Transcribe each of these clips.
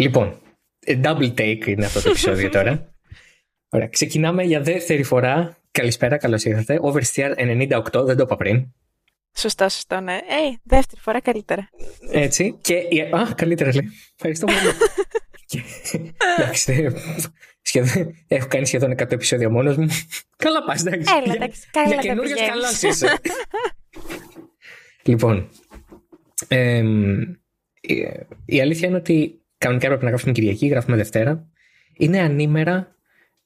Λοιπόν, double take είναι αυτό το επεισόδιο τώρα. Ωραία, ξεκινάμε για δεύτερη φορά. Καλησπέρα, καλώς ήρθατε. Oversteer 98, δεν το είπα πριν. Σωστά, σωστά, ναι. Ε, δεύτερη φορά καλύτερα. Έτσι. Και. Α, καλύτερα λέει. Ευχαριστώ πολύ. και, εντάξει, σχεδόν, έχω κάνει σχεδόν 100 επεισόδια μόνος μου. καλά πας, εντάξει. Έλα, εντάξει, καλά για καινούριο καλά είσαι. λοιπόν. Ε, η αλήθεια είναι ότι κανονικά έπρεπε να γράψουμε Κυριακή, γράφουμε Δευτέρα. Είναι ανήμερα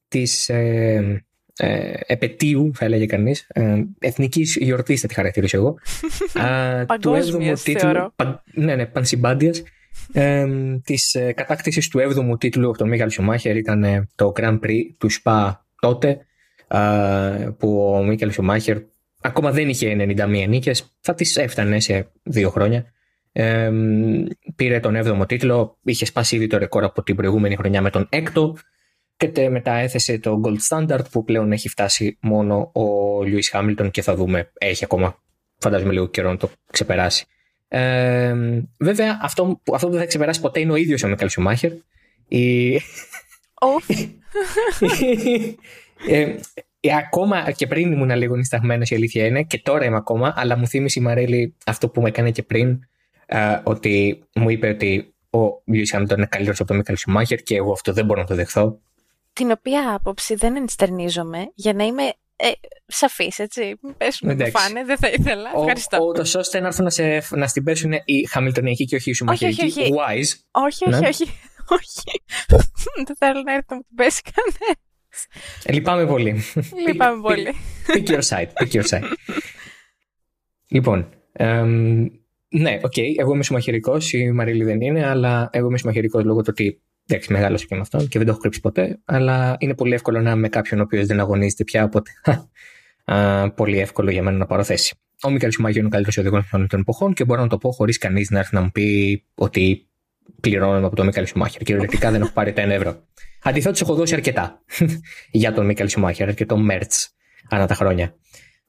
της ε, ε, επαιτίου, θα έλεγε κανείς, ε, εθνικής γιορτής, θα τη χαρακτηρίσω εγώ. του 7ου τίτλου. Πα, ναι, ναι, πανσυμπάντιας. Ε, της ε, κατάκτησης του 7ου τίτλου από τον Μίγαλ Σουμάχερ ήταν ε, το Grand Prix του ΣΠΑ τότε, ε, που ο Μίχαλ Σουμάχερ ακόμα δεν είχε 91 νίκες, θα τις έφτανε σε δύο χρόνια. Ε, πήρε τον 7ο τίτλο, είχε σπάσει ήδη το ρεκόρ από την προηγούμενη χρονιά με τον 6ο και μετά έθεσε το Gold Standard που πλέον έχει φτάσει μόνο ο Λιούις Χάμιλτον και θα δούμε, έχει ακόμα φαντάζομαι λίγο καιρό να το ξεπεράσει. Ε, βέβαια αυτό, αυτό που δεν θα ξεπεράσει ποτέ είναι ο ίδιος ο Μικάλ Σουμάχερ. Η... ε, ακόμα και πριν ήμουν λίγο νησταγμένο η αλήθεια είναι και τώρα είμαι ακόμα, αλλά μου θύμισε η Μαρέλη αυτό που με έκανε και πριν, ε, ότι μου είπε ότι ο Λιούι Χάμιλτον είναι καλύτερος από τον Μίκαλ Σουμάχερ και εγώ αυτό δεν μπορώ να το δεχθώ την οποία άποψη δεν ενστερνίζομαι για να είμαι ε, σαφής, έτσι. Πες μου που φάνε, δεν θα ήθελα. Ο, Ευχαριστώ. Ο, το σώστε να έρθουν να, σε, να στην πέσουν οι χαμιλτονιακοί και όχι οι σουμαχερικοί. Όχι, όχι, Wise. Όχι, όχι, ναι. όχι. όχι. δεν θέλω να έρθει να μου την πέσει κανένας. Ε, λυπάμαι πολύ. Λυπάμαι πολύ. Pick your side, pick your side. λοιπόν, ναι, ok, okay, εγώ είμαι σουμαχερικό, η Μαρίλη δεν είναι, αλλά εγώ είμαι σουμαχερικό λόγω του ότι Εντάξει, μεγάλωσα και με αυτόν και δεν το έχω κρύψει ποτέ. Αλλά είναι πολύ εύκολο να είμαι με κάποιον ο οποίος δεν αγωνίζεται πια. Οπότε πολύ εύκολο για μένα να πάρω θέση. Ο Μίκαελ Σουμάχερ είναι ο καλύτερος οδηγός των εποχών και μπορώ να το πω χωρίς κανείς να έρθει να μου πει ότι πληρώνω από τον Μίκαλ Σουμάχερ. Κυριολεκτικά δεν έχω πάρει τα 1 ευρώ. Αντιθέτως, έχω δώσει αρκετά για τον Μίκαλ Σουμάχερ, αρκετό μέρτ ανά τα χρόνια.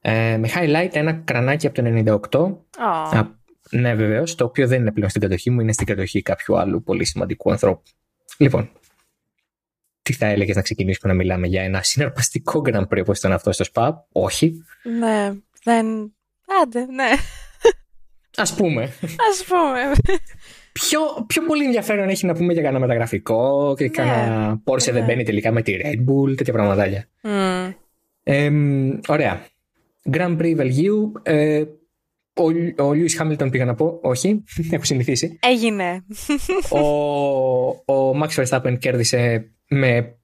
Ε, με highlight ένα κρανάκι από το 98. Oh. Α, ναι, βεβαίως, το οποίο δεν είναι πλέον στην κατοχή μου, είναι στην κατοχή κάποιου άλλου πολύ σημαντικού ανθρώπου. Λοιπόν, τι θα έλεγες να ξεκινήσουμε να μιλάμε για ένα συναρπαστικό Grand Prix όπως ήταν αυτό στο ΣΠΑ. Όχι. Ναι, δεν. Άντε, ναι. Α πούμε. Α πούμε. Πιο, πιο πολύ ενδιαφέρον έχει να πούμε για κανένα μεταγραφικό και ναι, κανένα Porsche ναι. δεν μπαίνει τελικά με τη Red Bull, τέτοια πραγματάκια. Mm. Ε, ωραία. Grand Prix Βελγίου. Ε, ο, ο Λιούις Χάμιλτον πήγα να πω, όχι, έχω συνηθίσει. Έγινε. Ο, ο Max Verstappen κέρδισε με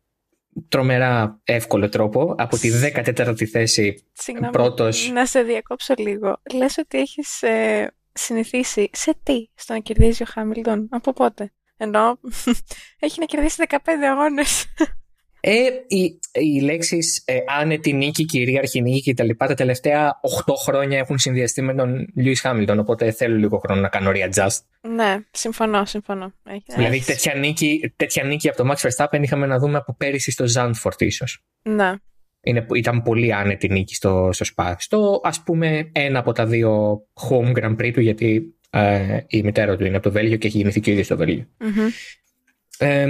τρομερά εύκολο τρόπο από τη 14η θέση Συγγνώμη, πρώτος. Να σε διακόψω λίγο. Λες ότι έχεις ε, συνηθίσει σε τι στο να κερδίζει ο Χάμιλτον, από πότε; Ενώ έχει να κερδίσει 15 αγώνες. Ε, οι, οι λέξεις ε, άνετη νίκη, κυρίαρχη νίκη κτλ. Τα, τα τελευταία 8 χρόνια έχουν συνδυαστεί με τον Λιούι Χάμιλτον. Οπότε θέλω λίγο χρόνο να κάνω readjust. Ναι, συμφωνώ, συμφωνώ. Δηλαδή τέτοια νίκη, τέτοια νίκη από το Max Verstappen είχαμε να δούμε από πέρυσι στο Zandvoort ίσως. Ναι. Είναι, ήταν πολύ άνετη νίκη στο, στο Spa. Στο ας πούμε ένα από τα δύο home Grand Prix του, γιατί ε, η μητέρα του είναι από το Βέλγιο και έχει γεννηθεί και ήδη στο βελγιο mm-hmm. Ε,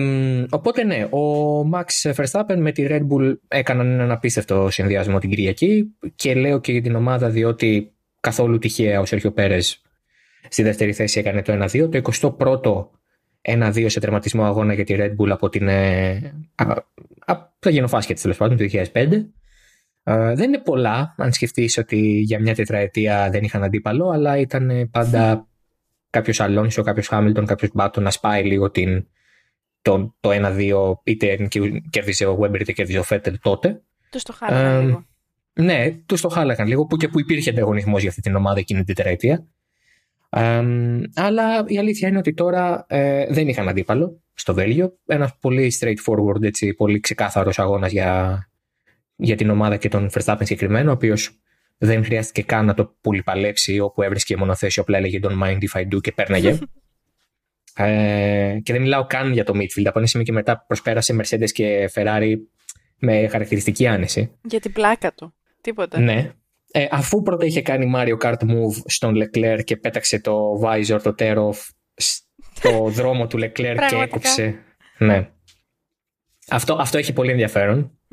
οπότε ναι, ο Max Verstappen με τη Red Bull έκαναν έναν απίστευτο συνδυασμό την Κυριακή και λέω και για την ομάδα διότι καθόλου τυχαία ο Σέρχιο Πέρες στη δεύτερη θέση έκανε το 1-2. Το 21ο 1-2 σε τερματισμό αγώνα για τη Red Bull από, την, ε, από τα γενοφάσκετ τέλος πάντων το 2005. Ε, δεν είναι πολλά αν σκεφτείς ότι για μια τετραετία δεν είχαν αντίπαλο αλλά ήταν πάντα κάποιος Αλόνσο, κάποιος Χάμιλτον, κάποιος Μπάτον να σπάει λίγο την, το, το 1-2 είτε κέρδισε ο Weber είτε κέρδισε ο Φέτελ τότε. Τους το χάλαγαν λίγο. Ναι, τους το χάλαγαν λίγο που και που υπήρχε ανταγωνισμός για αυτή την ομάδα εκείνη την τεραετία. αλλά η αλήθεια είναι ότι τώρα ε, δεν είχαν αντίπαλο στο Βέλγιο. Ένας πολύ straightforward, έτσι, πολύ ξεκάθαρος αγώνας για, για την ομάδα και τον Verstappen συγκεκριμένο, ο οποίος δεν χρειάστηκε καν να το πολυπαλέψει όπου έβρισκε μονοθέσιο, απλά έλεγε Don't mind if I do και πέρναγε. Ε, και δεν μιλάω καν για το midfield. Από ένα σημείο και μετά προσπέρασε Mercedes και Ferrari με χαρακτηριστική άνεση. Για την πλάκα του. Τίποτα. Ναι. Ε, αφού πρώτα είχε κάνει Mario Kart Move στον Leclerc και πέταξε το Visor, το Tear το δρόμο του Leclerc και έκοψε. Ναι. Αυτό, αυτό έχει πολύ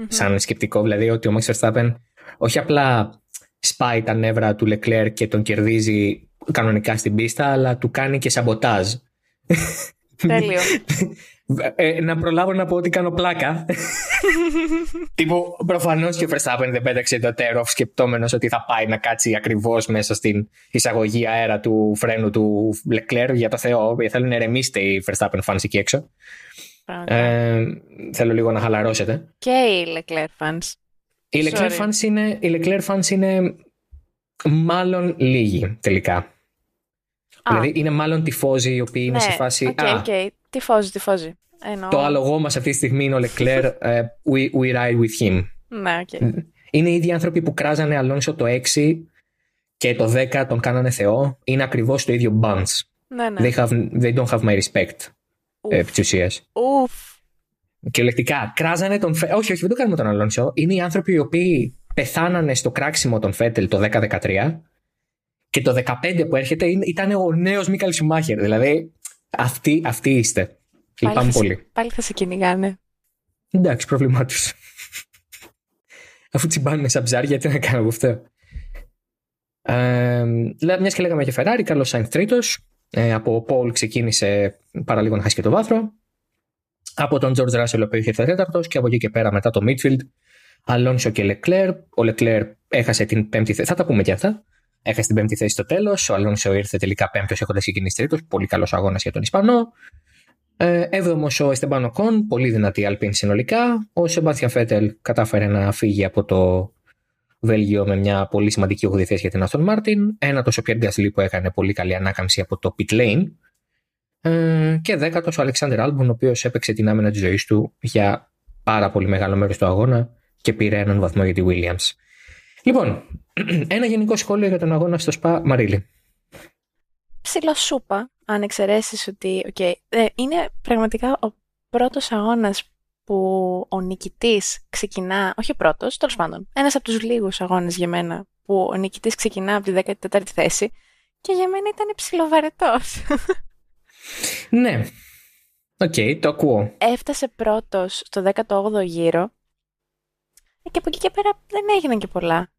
σαν σκεπτικό. Δηλαδή ότι ο Max Verstappen όχι απλά σπάει τα νεύρα του Leclerc και τον κερδίζει κανονικά στην πίστα, αλλά του κάνει και σαμποτάζ. Τέλειο. Ε, να προλάβω να πω ότι κάνω πλάκα. Τύπου προφανώς και ο Verstappen δεν πέταξε το τέροφ σκεπτόμενος ότι θα πάει να κάτσει ακριβώς μέσα στην εισαγωγή αέρα του φρένου του Leclerc. Για το Θεό, θέλουν να ερεμήσετε οι Verstappen fans εκεί έξω. Ε, θέλω λίγο να χαλαρώσετε. Και οι Leclerc fans. Οι Leclerc fans είναι, οι Leclerc fans είναι μάλλον λίγοι τελικά. Δηλαδή είναι μάλλον τυφώζοι οι οποίοι είναι σε ναι, φάση. Okay, α, okay. Τυφώζοι, τυφώζοι. Εννοώ. Το άλογό μας αυτή τη στιγμή είναι ο Leclerc. uh, we, we ride with him. Ναι, okay. Είναι οι ίδιοι άνθρωποι που κράζανε Αλόνσο το 6 και το 10 τον κάνανε Θεό. Είναι ακριβώς το ίδιο bunch. Ναι, ναι. They, have, they don't have my respect. Επί της ουσίας. Κυριολεκτικά. Κράζανε τον Φέτελ. Όχι, όχι, δεν το κάνουμε τον Αλόνσο. Είναι οι άνθρωποι οι οποίοι πεθάνανε στο κράξιμο των Φέτελ το 10-13 και το 15 που έρχεται ήταν ο νέος Μίκαλ Σουμάχερ. Δηλαδή, αυτοί, αυτοί είστε. Λυπάμαι πολύ. Πάλι θα σε κυνηγάνε. Εντάξει, πρόβλημά τους. Αφού τσιμπάνε σαν ψάρια, τι να κάνω από αυτό. Ε, Μιας και λέγαμε για Ferrari, Carlos Sainz τρίτος. Ε, από Πολ ξεκίνησε παραλίγο να χάσει και το βάθρο. Από τον George Russell, ο οποίος είχε τέταρτος, και από εκεί και πέρα μετά το Midfield, Αλόνσο και Λεκλέρ. Ο Λεκλέρ έχασε την πέμπτη θέση. Θα τα πούμε και αυτά. Έχασε την πέμπτη θέση στο τέλος. Ο Αλόνσο ήρθε τελικά πέμπτος έχοντας ξεκινήσει τρίτος. Πολύ καλός αγώνας για τον Ισπανό. Ε, έβδομος ο Εστεμπάνο Κον, πολύ δυνατή Αλπίν συνολικά. Ο Σεμπάθια Φέτελ κατάφερε να φύγει από το Βέλγιο με μια πολύ σημαντική 8 θέση για την Αστον Μάρτιν. Ένα ο Πιέρ Γκασλή που έκανε πολύ καλή ανάκαμψη από το Pit Lane. Ε, και δέκατος ο Αλεξάνδρ Άλμπον, ο οποίος έπαιξε την άμυνα της ζωής του για πάρα πολύ μεγάλο μέρος του αγώνα και πήρε έναν βαθμό για τη Williams. Λοιπόν, ένα γενικό σχόλιο για τον αγώνα στο ΣΠΑ Μαρίλη. Ψιλοσούπα, αν εξαιρέσεις ότι. Okay, ε, είναι πραγματικά ο πρώτος αγώνας που ο νικητής ξεκινά. Όχι πρώτος, τέλος πάντων. Ένας από τους λίγους αγώνες για μένα που ο νικητής ξεκινά από τη 14η θέση και για μένα ήταν ψιλοβαρετό. Ναι. Ok, okay, το ακούω. Έφτασε πρώτος στο 18ο γύρο και από εκεί και πέρα δεν έγιναν και πολλά.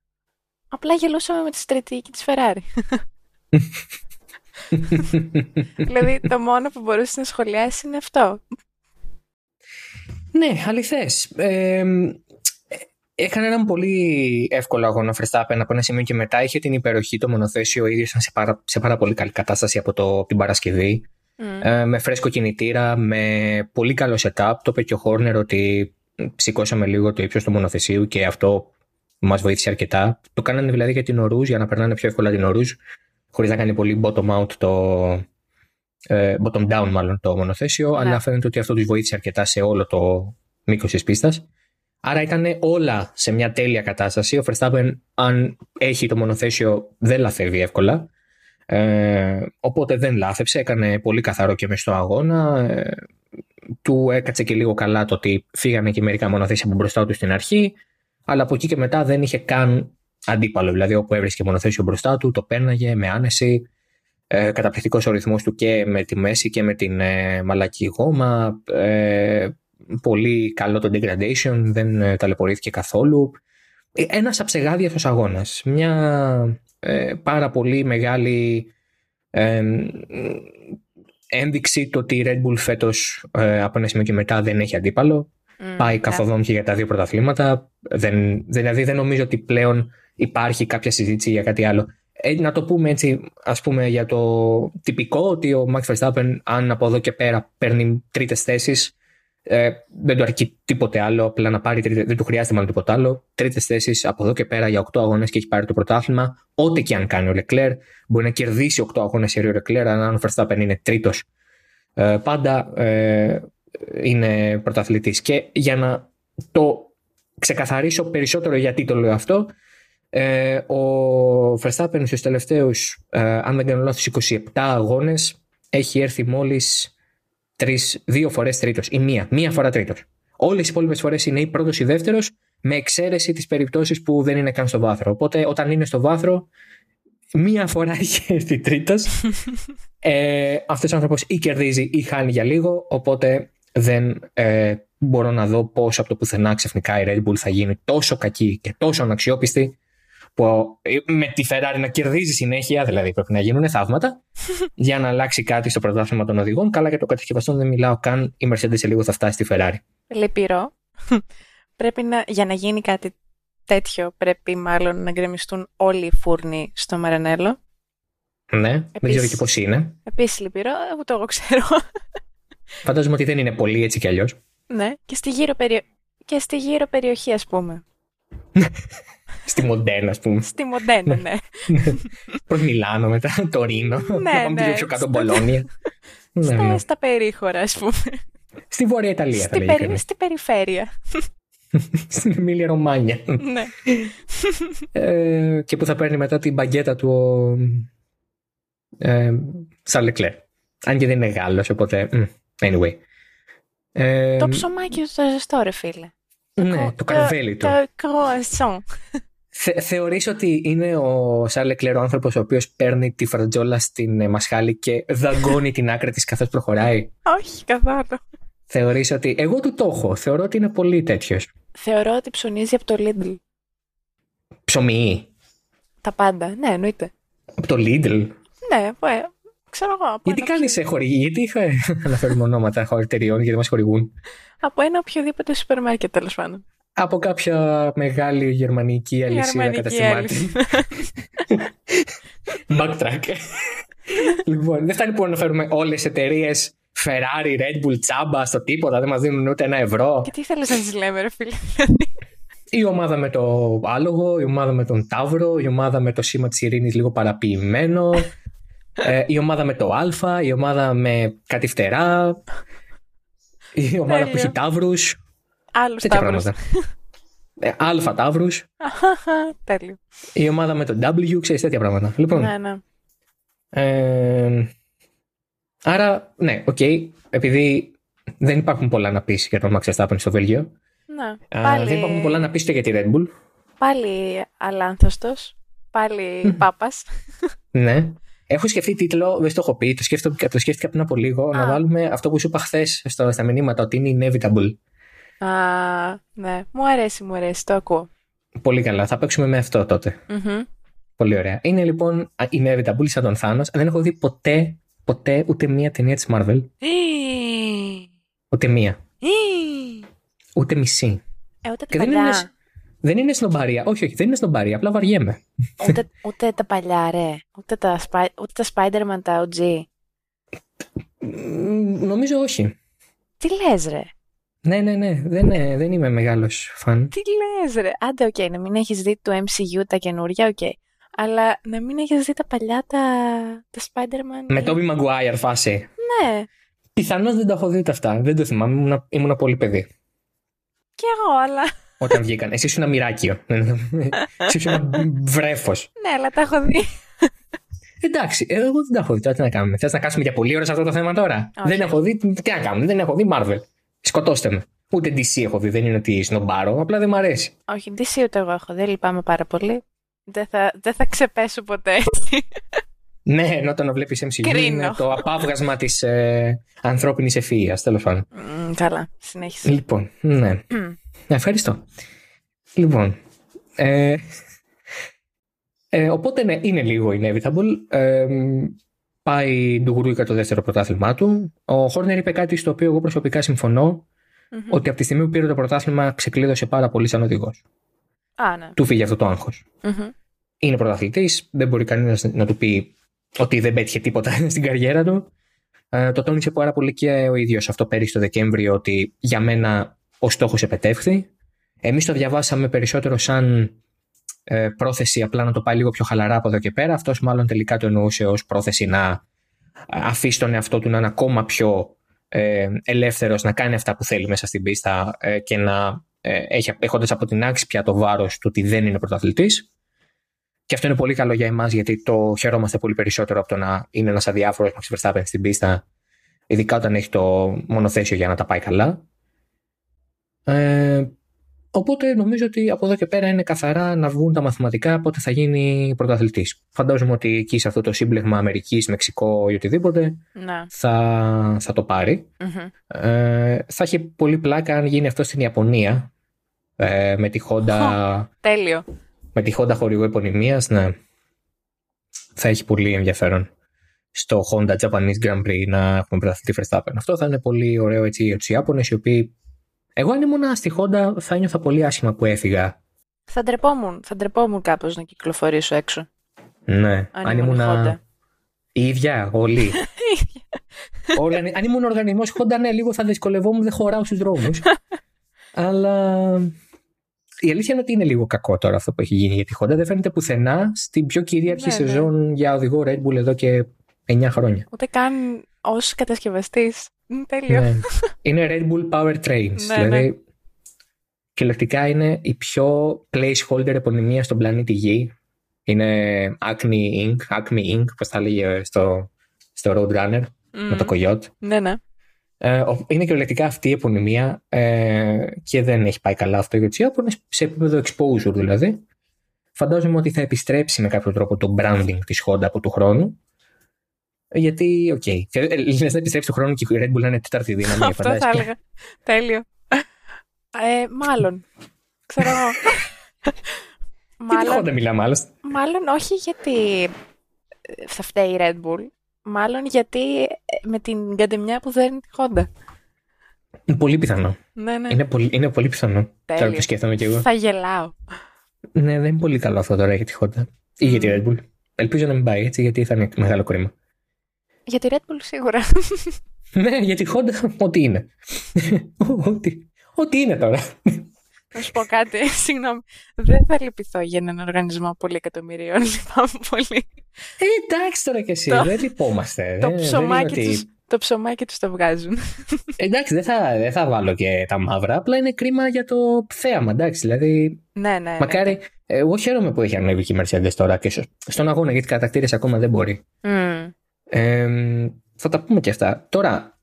Απλά γελούσαμε με τη στρατηγική και τη Ferrari. δηλαδή το μόνο που μπορούσε να σχολιάσει είναι αυτό. Ναι, αληθές. Ε, έκανε έναν πολύ εύκολο αγώνα Verstappen από ένα σημείο και μετά. Είχε την υπεροχή, το μονοθέσιο ο ίδιος σε πάρα, σε πάρα πολύ καλή κατάσταση από το, την Παρασκευή. Ε, με φρέσκο κινητήρα, με πολύ καλό setup. Το είπε και ο Χόρνερ ότι σηκώσαμε λίγο το ύψος του μονοθεσίου και αυτό μας βοήθησε αρκετά. Το κάνανε δηλαδή για την ορούζ, για να περνάνε πιο εύκολα την ορούζ, χωρίς να κάνει πολύ bottom out το. Ε, bottom down, μάλλον το μονοθέσιο, ναι. αλλά φαίνεται ότι αυτό τους βοήθησε αρκετά σε όλο το μήκος της πίστας. Άρα ήταν όλα σε μια τέλεια κατάσταση. Ο Verstappen, αν έχει το μονοθέσιο, δεν λαθεύει εύκολα. Ε, οπότε δεν λάθεψε, έκανε πολύ καθαρό και μες στο αγώνα. Ε, του έκατσε και λίγο καλά το ότι φύγανε και μερικά μονοθέσια από μπροστά του στην αρχή, αλλά από εκεί και μετά δεν είχε καν αντίπαλο. Δηλαδή, όπου έβρισκε μονοθέσιο μπροστά του, το πέρναγε με άνεση. Ε, Καταπληκτικός ο ρυθμός του και με τη μέση και με την ε, μαλακή γόμα. Ε, πολύ καλό το degradation, δεν ε, ταλαιπωρήθηκε καθόλου. Ε, Ένας αψεγάδιαστο αγώνας. Μια ε, πάρα πολύ μεγάλη ε, ένδειξη το ότι η Red Bull φέτος ε, από ένα σημείο και μετά δεν έχει αντίπαλο. Πάει καθοδόν και για τα δύο πρωταθλήματα. Δεν, δηλαδή δεν νομίζω ότι πλέον υπάρχει κάποια συζήτηση για κάτι άλλο. Ε, να το πούμε έτσι, ας πούμε για το τυπικό ότι ο Max Verstappen αν από εδώ και πέρα παίρνει τρίτες θέσεις ε, δεν του αρκεί τίποτε άλλο, απλά να πάρει τρίτε, δεν του χρειάζεται μάλλον τίποτα άλλο. Τρίτες θέσεις από εδώ και πέρα για 8 αγώνες και έχει πάρει το πρωτάθλημα. Ό,τι και αν κάνει ο Λεκλέρ, μπορεί να κερδίσει 8 αγώνες σε ο Λεκλέρ, αν ο Verstappen είναι τρίτος. Ε, πάντα ε, είναι πρωταθλητής. Και για να το ξεκαθαρίσω περισσότερο γιατί το λέω αυτό, ε, ο Verstappen στους τελευταίους, ε, αν δεν κάνω λάθος, 27 αγώνες έχει έρθει μόλις τρεις, δύο φορές τρίτος ή μία. Μία φορά τρίτος. Όλες οι υπόλοιπες φορές είναι ή πρώτος ή δεύτερος, με εξαίρεση τις περιπτώσεις που δεν είναι καν στο βάθρο. Οπότε όταν είναι στο βάθρο, μία φορά είχε έρθει τρίτος. ε, Αυτός ο άνθρωπος ή κερδίζει ή χάνει για λίγο. Οπότε δεν ε, μπορώ να δω πώ από το πουθενά ξαφνικά η Red Bull θα γίνει τόσο κακή και τόσο αναξιόπιστη που ε, με τη Ferrari να κερδίζει συνέχεια, δηλαδή πρέπει να γίνουν θαύματα για να αλλάξει κάτι στο πρωτάθλημα των οδηγών. Καλά και το κατασκευαστών δεν μιλάω καν. Η Mercedes σε λίγο θα φτάσει στη Ferrari. Λυπηρό. πρέπει να, για να γίνει κάτι τέτοιο, πρέπει μάλλον να γκρεμιστούν όλοι οι φούρνοι στο Μαρανέλο. Ναι, Επίσης, δεν ξέρω και πώς είναι. Επίσης λυπηρό, το εγώ ξέρω. Φαντάζομαι ότι δεν είναι πολύ έτσι κι αλλιώς. Ναι, και στη γύρω, περιο... και στη γύρω περιοχή, ας πούμε. Στη Μοντένα, ας πούμε. Στη Μοντένα, ναι. Προς Μιλάνο μετά, το Ρήνο. Ναι, να ναι. πιο κάτω Μπολόνια. στα, ναι, ναι. στα περίχωρα, ας πούμε. Στη Βόρεια Ιταλία, στη, θα περι... στη περιφέρεια. Στην Εμίλια Ρωμάνια. ναι. ε, και που θα παίρνει μετά την μπαγκέτα του ο ε, Σαρλεκλέρ. Αν και δεν είναι Γάλλος, οπότε... Anyway. Ε, το ψωμάκι του το ζεστό, ρε φίλε. Ναι, το καρβέλι του. Το κρόασον. Θε, θεωρείς ότι είναι ο Σαρλ ο άνθρωπος ο οποίος παίρνει τη φρατζόλα στην ε, μασχάλη και δαγκώνει την άκρη της καθώς προχωράει; Όχι, καθόλου. Θεωρείς ότι... Εγώ του το έχω. Θεωρώ ότι είναι πολύ τέτοιος. Θεωρώ ότι ψωνίζει από το Lidl. Ψωμί. Τα πάντα. Ναι, εννοείται. Από το Lidl. Ναι, ε, ξέρω εγώ. Γιατί κάνεις σε χορηγή, γιατί είχα αναφέρουμε ονόματα εταιριών γιατί μας χορηγούν; Από ένα οποιοδήποτε σούπερ μάρκετ τέλος πάντων. Από κάποια μεγάλη γερμανική αλυσίδα καταστημάτων. Backtrack. λοιπόν, δεν φτάνει που αναφέρουμε όλες τις εταιρείες Ferrari, Red Bull, τσάμπα στο τίποτα, δεν μας δίνουν ούτε ένα ευρώ. Και τι θέλεις να τι λέμε, ρε φίλε. Η ομάδα με το άλογο, η ομάδα με τον Ταύρο, η ομάδα με το σήμα της ειρήνης λίγο παραποιημένο, ε, η ομάδα με το Α, η ομάδα με κάτι φτερά, η ομάδα που έχει ταύρους. Άλλους ταύρους. Ε, αλφα ταύρους. Τέλειο. Η ομάδα με το W, ξέρεις τέτοια πράγματα. Λοιπόν, ναι, ναι. Ε, άρα, ναι, ok, okay, επειδή δεν υπάρχουν πολλά να πεις για τον Max Verstappen στο Βέλγιο. Ναι, πάλι... Δεν υπάρχουν πολλά να πεις για τη Red Bull. Πάλι αλάνθαστος, πάλι πάπας. ναι. Έχω σκεφτεί τίτλο, δεν το έχω πει, το σκέφτηκα, το σκέφτηκα πριν από λίγο, να βάλουμε αυτό που σου είπα χθες στα μηνύματα, ότι είναι inevitable. Α, ναι. Μου αρέσει, μου αρέσει, το ακούω. Πολύ καλά. Θα παίξουμε με αυτό Πολύ ωραία. Είναι λοιπόν inevitable σαν τον Θάνος. Δεν έχω δει ποτέ, ποτέ ούτε μία ταινία της Marvel. ούτε μία. ούτε μισή. Ε, ούτε τα παλιά. Δεν είναι, δεν είναι σνομπαρία. Όχι, όχι, δεν είναι σνομπαρία. Απλά βαριέμαι. Ούτε, ούτε τα παλιά, ρε. Ούτε τα, ούτε τα Spider-Man, τα OG. Νομίζω όχι. Τι λες ρε; Ναι, ναι, ναι. Δεν, ε, δεν είμαι μεγάλος φαν. Τι λες ρε; Άντε, ok, okay, να μην έχεις δει το MCU τα καινούρια, ok. Okay. Αλλά να μην έχεις δει τα παλιά τα, τα Spider-Man. Με Tobey Maguire φάση. Ναι. Πιθανώς δεν τα έχω δει τα αυτά. Δεν το θυμάμαι. Ήμουν, ήμουν πολύ παιδί. Κι εγώ, αλλά. Όταν βγήκαν. Εσύ ήσουν μειράκιο. Εσύ ήσουν βρέφος. Ναι, αλλά τα έχω δει. Εντάξει, εγώ δεν τα έχω δει. Τώρα τι να κάνουμε. Θες να κάτσουμε για πολλή ώρα σε αυτό το θέμα τώρα; Όχι. Δεν έχω δει. Τι να κάνουμε; Δεν έχω δει Marvel. Σκοτώστε με. Ούτε DC έχω δει. Δεν είναι ότι σνομπάρω. Απλά δεν μου αρέσει. Όχι, DC ούτε εγώ έχω δει. Λυπάμαι πάρα πολύ. Δεν θα, δεν θα ξεπέσω ποτέ έτσι. Ναι, ενώ το να βλέπεις MCU είναι το απάβγασμα της ε, ανθρώπινης ευφυα, τέλος πάντων. Mm, καλά, συνέχισε. Λοιπόν, ναι. Mm. Ευχαριστώ. Λοιπόν. Ε, ε, οπότε ναι, είναι λίγο inevitable. Ε, πάει ντουγουρούικα το δεύτερο πρωτάθλημά του. Ο Χόρνερ είπε κάτι στο οποίο εγώ προσωπικά συμφωνώ. Mm-hmm. Ότι από τη στιγμή που πήρε το πρωτάθλημα ξεκλείδωσε πάρα πολύ σαν οδηγός. Ah, ναι. Του φύγει αυτό το άγχος. Mm-hmm. Είναι πρωταθλητής, δεν μπορεί κανένας να του πει ότι δεν πέτυχε τίποτα στην καριέρα του. Ε, το τόνισε πάρα πολύ και ο ίδιος αυτό πέρυσι το Δεκέμβριο ότι για μένα ο στόχος επετεύχθη. Εμείς το διαβάσαμε περισσότερο σαν ε, πρόθεση απλά να το πάει λίγο πιο χαλαρά από εδώ και πέρα. Αυτός μάλλον τελικά το εννοούσε ως πρόθεση να αφήσει τον εαυτό του να είναι ακόμα πιο ε, ελεύθερος να κάνει αυτά που θέλει μέσα στην πίστα ε, και να ε, έχει, έχοντας από την άξη πια το βάρος του ότι δεν είναι πρωταθλητής. Και αυτό είναι πολύ καλό για εμάς γιατί το χαιρόμαστε πολύ περισσότερο από το να είναι ένας αδιάφορος Max Verstappen στην πίστα ειδικά όταν έχει το μονοθέσιο για να τα πάει καλά. Ε, Οπότε νομίζω ότι από εδώ και πέρα είναι καθαρά να βγουν τα μαθηματικά πότε θα γίνει πρωταθλητής. Φαντάζομαι ότι εκεί σε αυτό το σύμπλεγμα Αμερικής, Μεξικό ή οτιδήποτε Να. θα, θα το πάρει. Μμμ. Ε, θα έχει πολύ πλάκα αν γίνει αυτό στην Ιαπωνία. Ε, με τη Honda, Τέλειο. με τη Honda χορηγό επωνυμίας, ναι. Θα έχει πολύ ενδιαφέρον στο Honda Japanese Grand Prix να έχουμε πρωταθλητή Verstappen. Αυτό θα είναι πολύ ωραίο έτσι για τους Ιάπωνες οι οποίοι... Εγώ αν ήμουν στη Honda θα νιώθα πολύ άσχημα που έφυγα. Θα ντρεπόμουν, θα ντρεπόμουν κάπως να κυκλοφορήσω έξω. Ναι, Αν ήμουν Honda. Η ίδια, όλοι. Όλοι, αν- αν ήμουν οργανισμός Honda, ναι, λίγο θα δυσκολευόμουν, δεν χωράω στους δρόμους. Αλλά η αλήθεια είναι ότι είναι λίγο κακό τώρα αυτό που έχει γίνει για τη Honda. Δεν φαίνεται πουθενά στην πιο κυρίαρχη Ναι, ναι. σεζόν για οδηγό Red Bull εδώ και 9 χρόνια. Ούτε καν ως κατασκευαστής. Μ, Τέλειο. Ναι. είναι Red Bull Power Trains. Ναι, δηλαδή, κυριολεκτικά είναι η πιο placeholder επωνυμία στον πλανήτη Γη. Είναι Acme Inc. Acme Inc. Πώς τα λέγε στο, στο Roadrunner Μμ. με το Coyote. Ναι, ναι. Ε, ο- είναι κυριολεκτικά αυτή η επωνυμία ε, και δεν έχει πάει καλά αυτό για τους Ιάπωνες σε επίπεδο exposure δηλαδή. Φαντάζομαι ότι θα επιστρέψει με κάποιο τρόπο το branding της Honda από του χρόνου. Γιατί, OK. Okay. Λες να επιστρέψει του χρόνου και η Red Bull να είναι τέταρτη δύναμη. Αυτό θα φαντάζεσαι. έλεγα. Τέλειο. Ε, μάλλον. Ξέρω εγώ. Για τη μάλλον, Honda μιλάμε άλλωστε. μάλλον όχι γιατί ε, θα φταίει η Red Bull. Μάλλον γιατί ε, με την καντεμιά που δέρνει τη Honda. Είναι πολύ πιθανό. Ναι, ναι. Είναι πολύ, είναι πολύ πιθανό. Τέλειο. Τώρα που σκέφτομαι κι εγώ. Θα γελάω. Ναι, δεν είναι πολύ καλό αυτό τώρα για τη Honda. Ή για τη Red Bull. Ελπίζω να μην πάει έτσι, γιατί θα είναι μεγάλο κρίμα. Για τη Red Bull σίγουρα. Ναι, για τη Honda, ό,τι είναι. ό,τι, ό,τι είναι τώρα. Να σου πω κάτι, συγγνώμη. Δεν θα λυπηθώ για έναν οργανισμό πολύ εκατομμυρίων. Λυπάμαι πολύ. Ε, εντάξει τώρα κι εσύ, Το- δεν λυπόμαστε. Το δεν- δεν ψωμάκι είναι ότι- τους, το ψωμάκι τους το βγάζουν. Εντάξει, δεν θα, δεν θα βάλω και τα μαύρα, απλά είναι κρίμα για το θέαμα, εντάξει. Δηλαδή, ναι, ναι. ναι. μακάρι. Εγώ χαίρομαι που έχει ανέβει και η Mercedes τώρα και στο- στον αγώνα, γιατί κατακτήρες ακόμα δεν μπορεί. Μμ. Ε, θα τα πούμε και αυτά. Τώρα,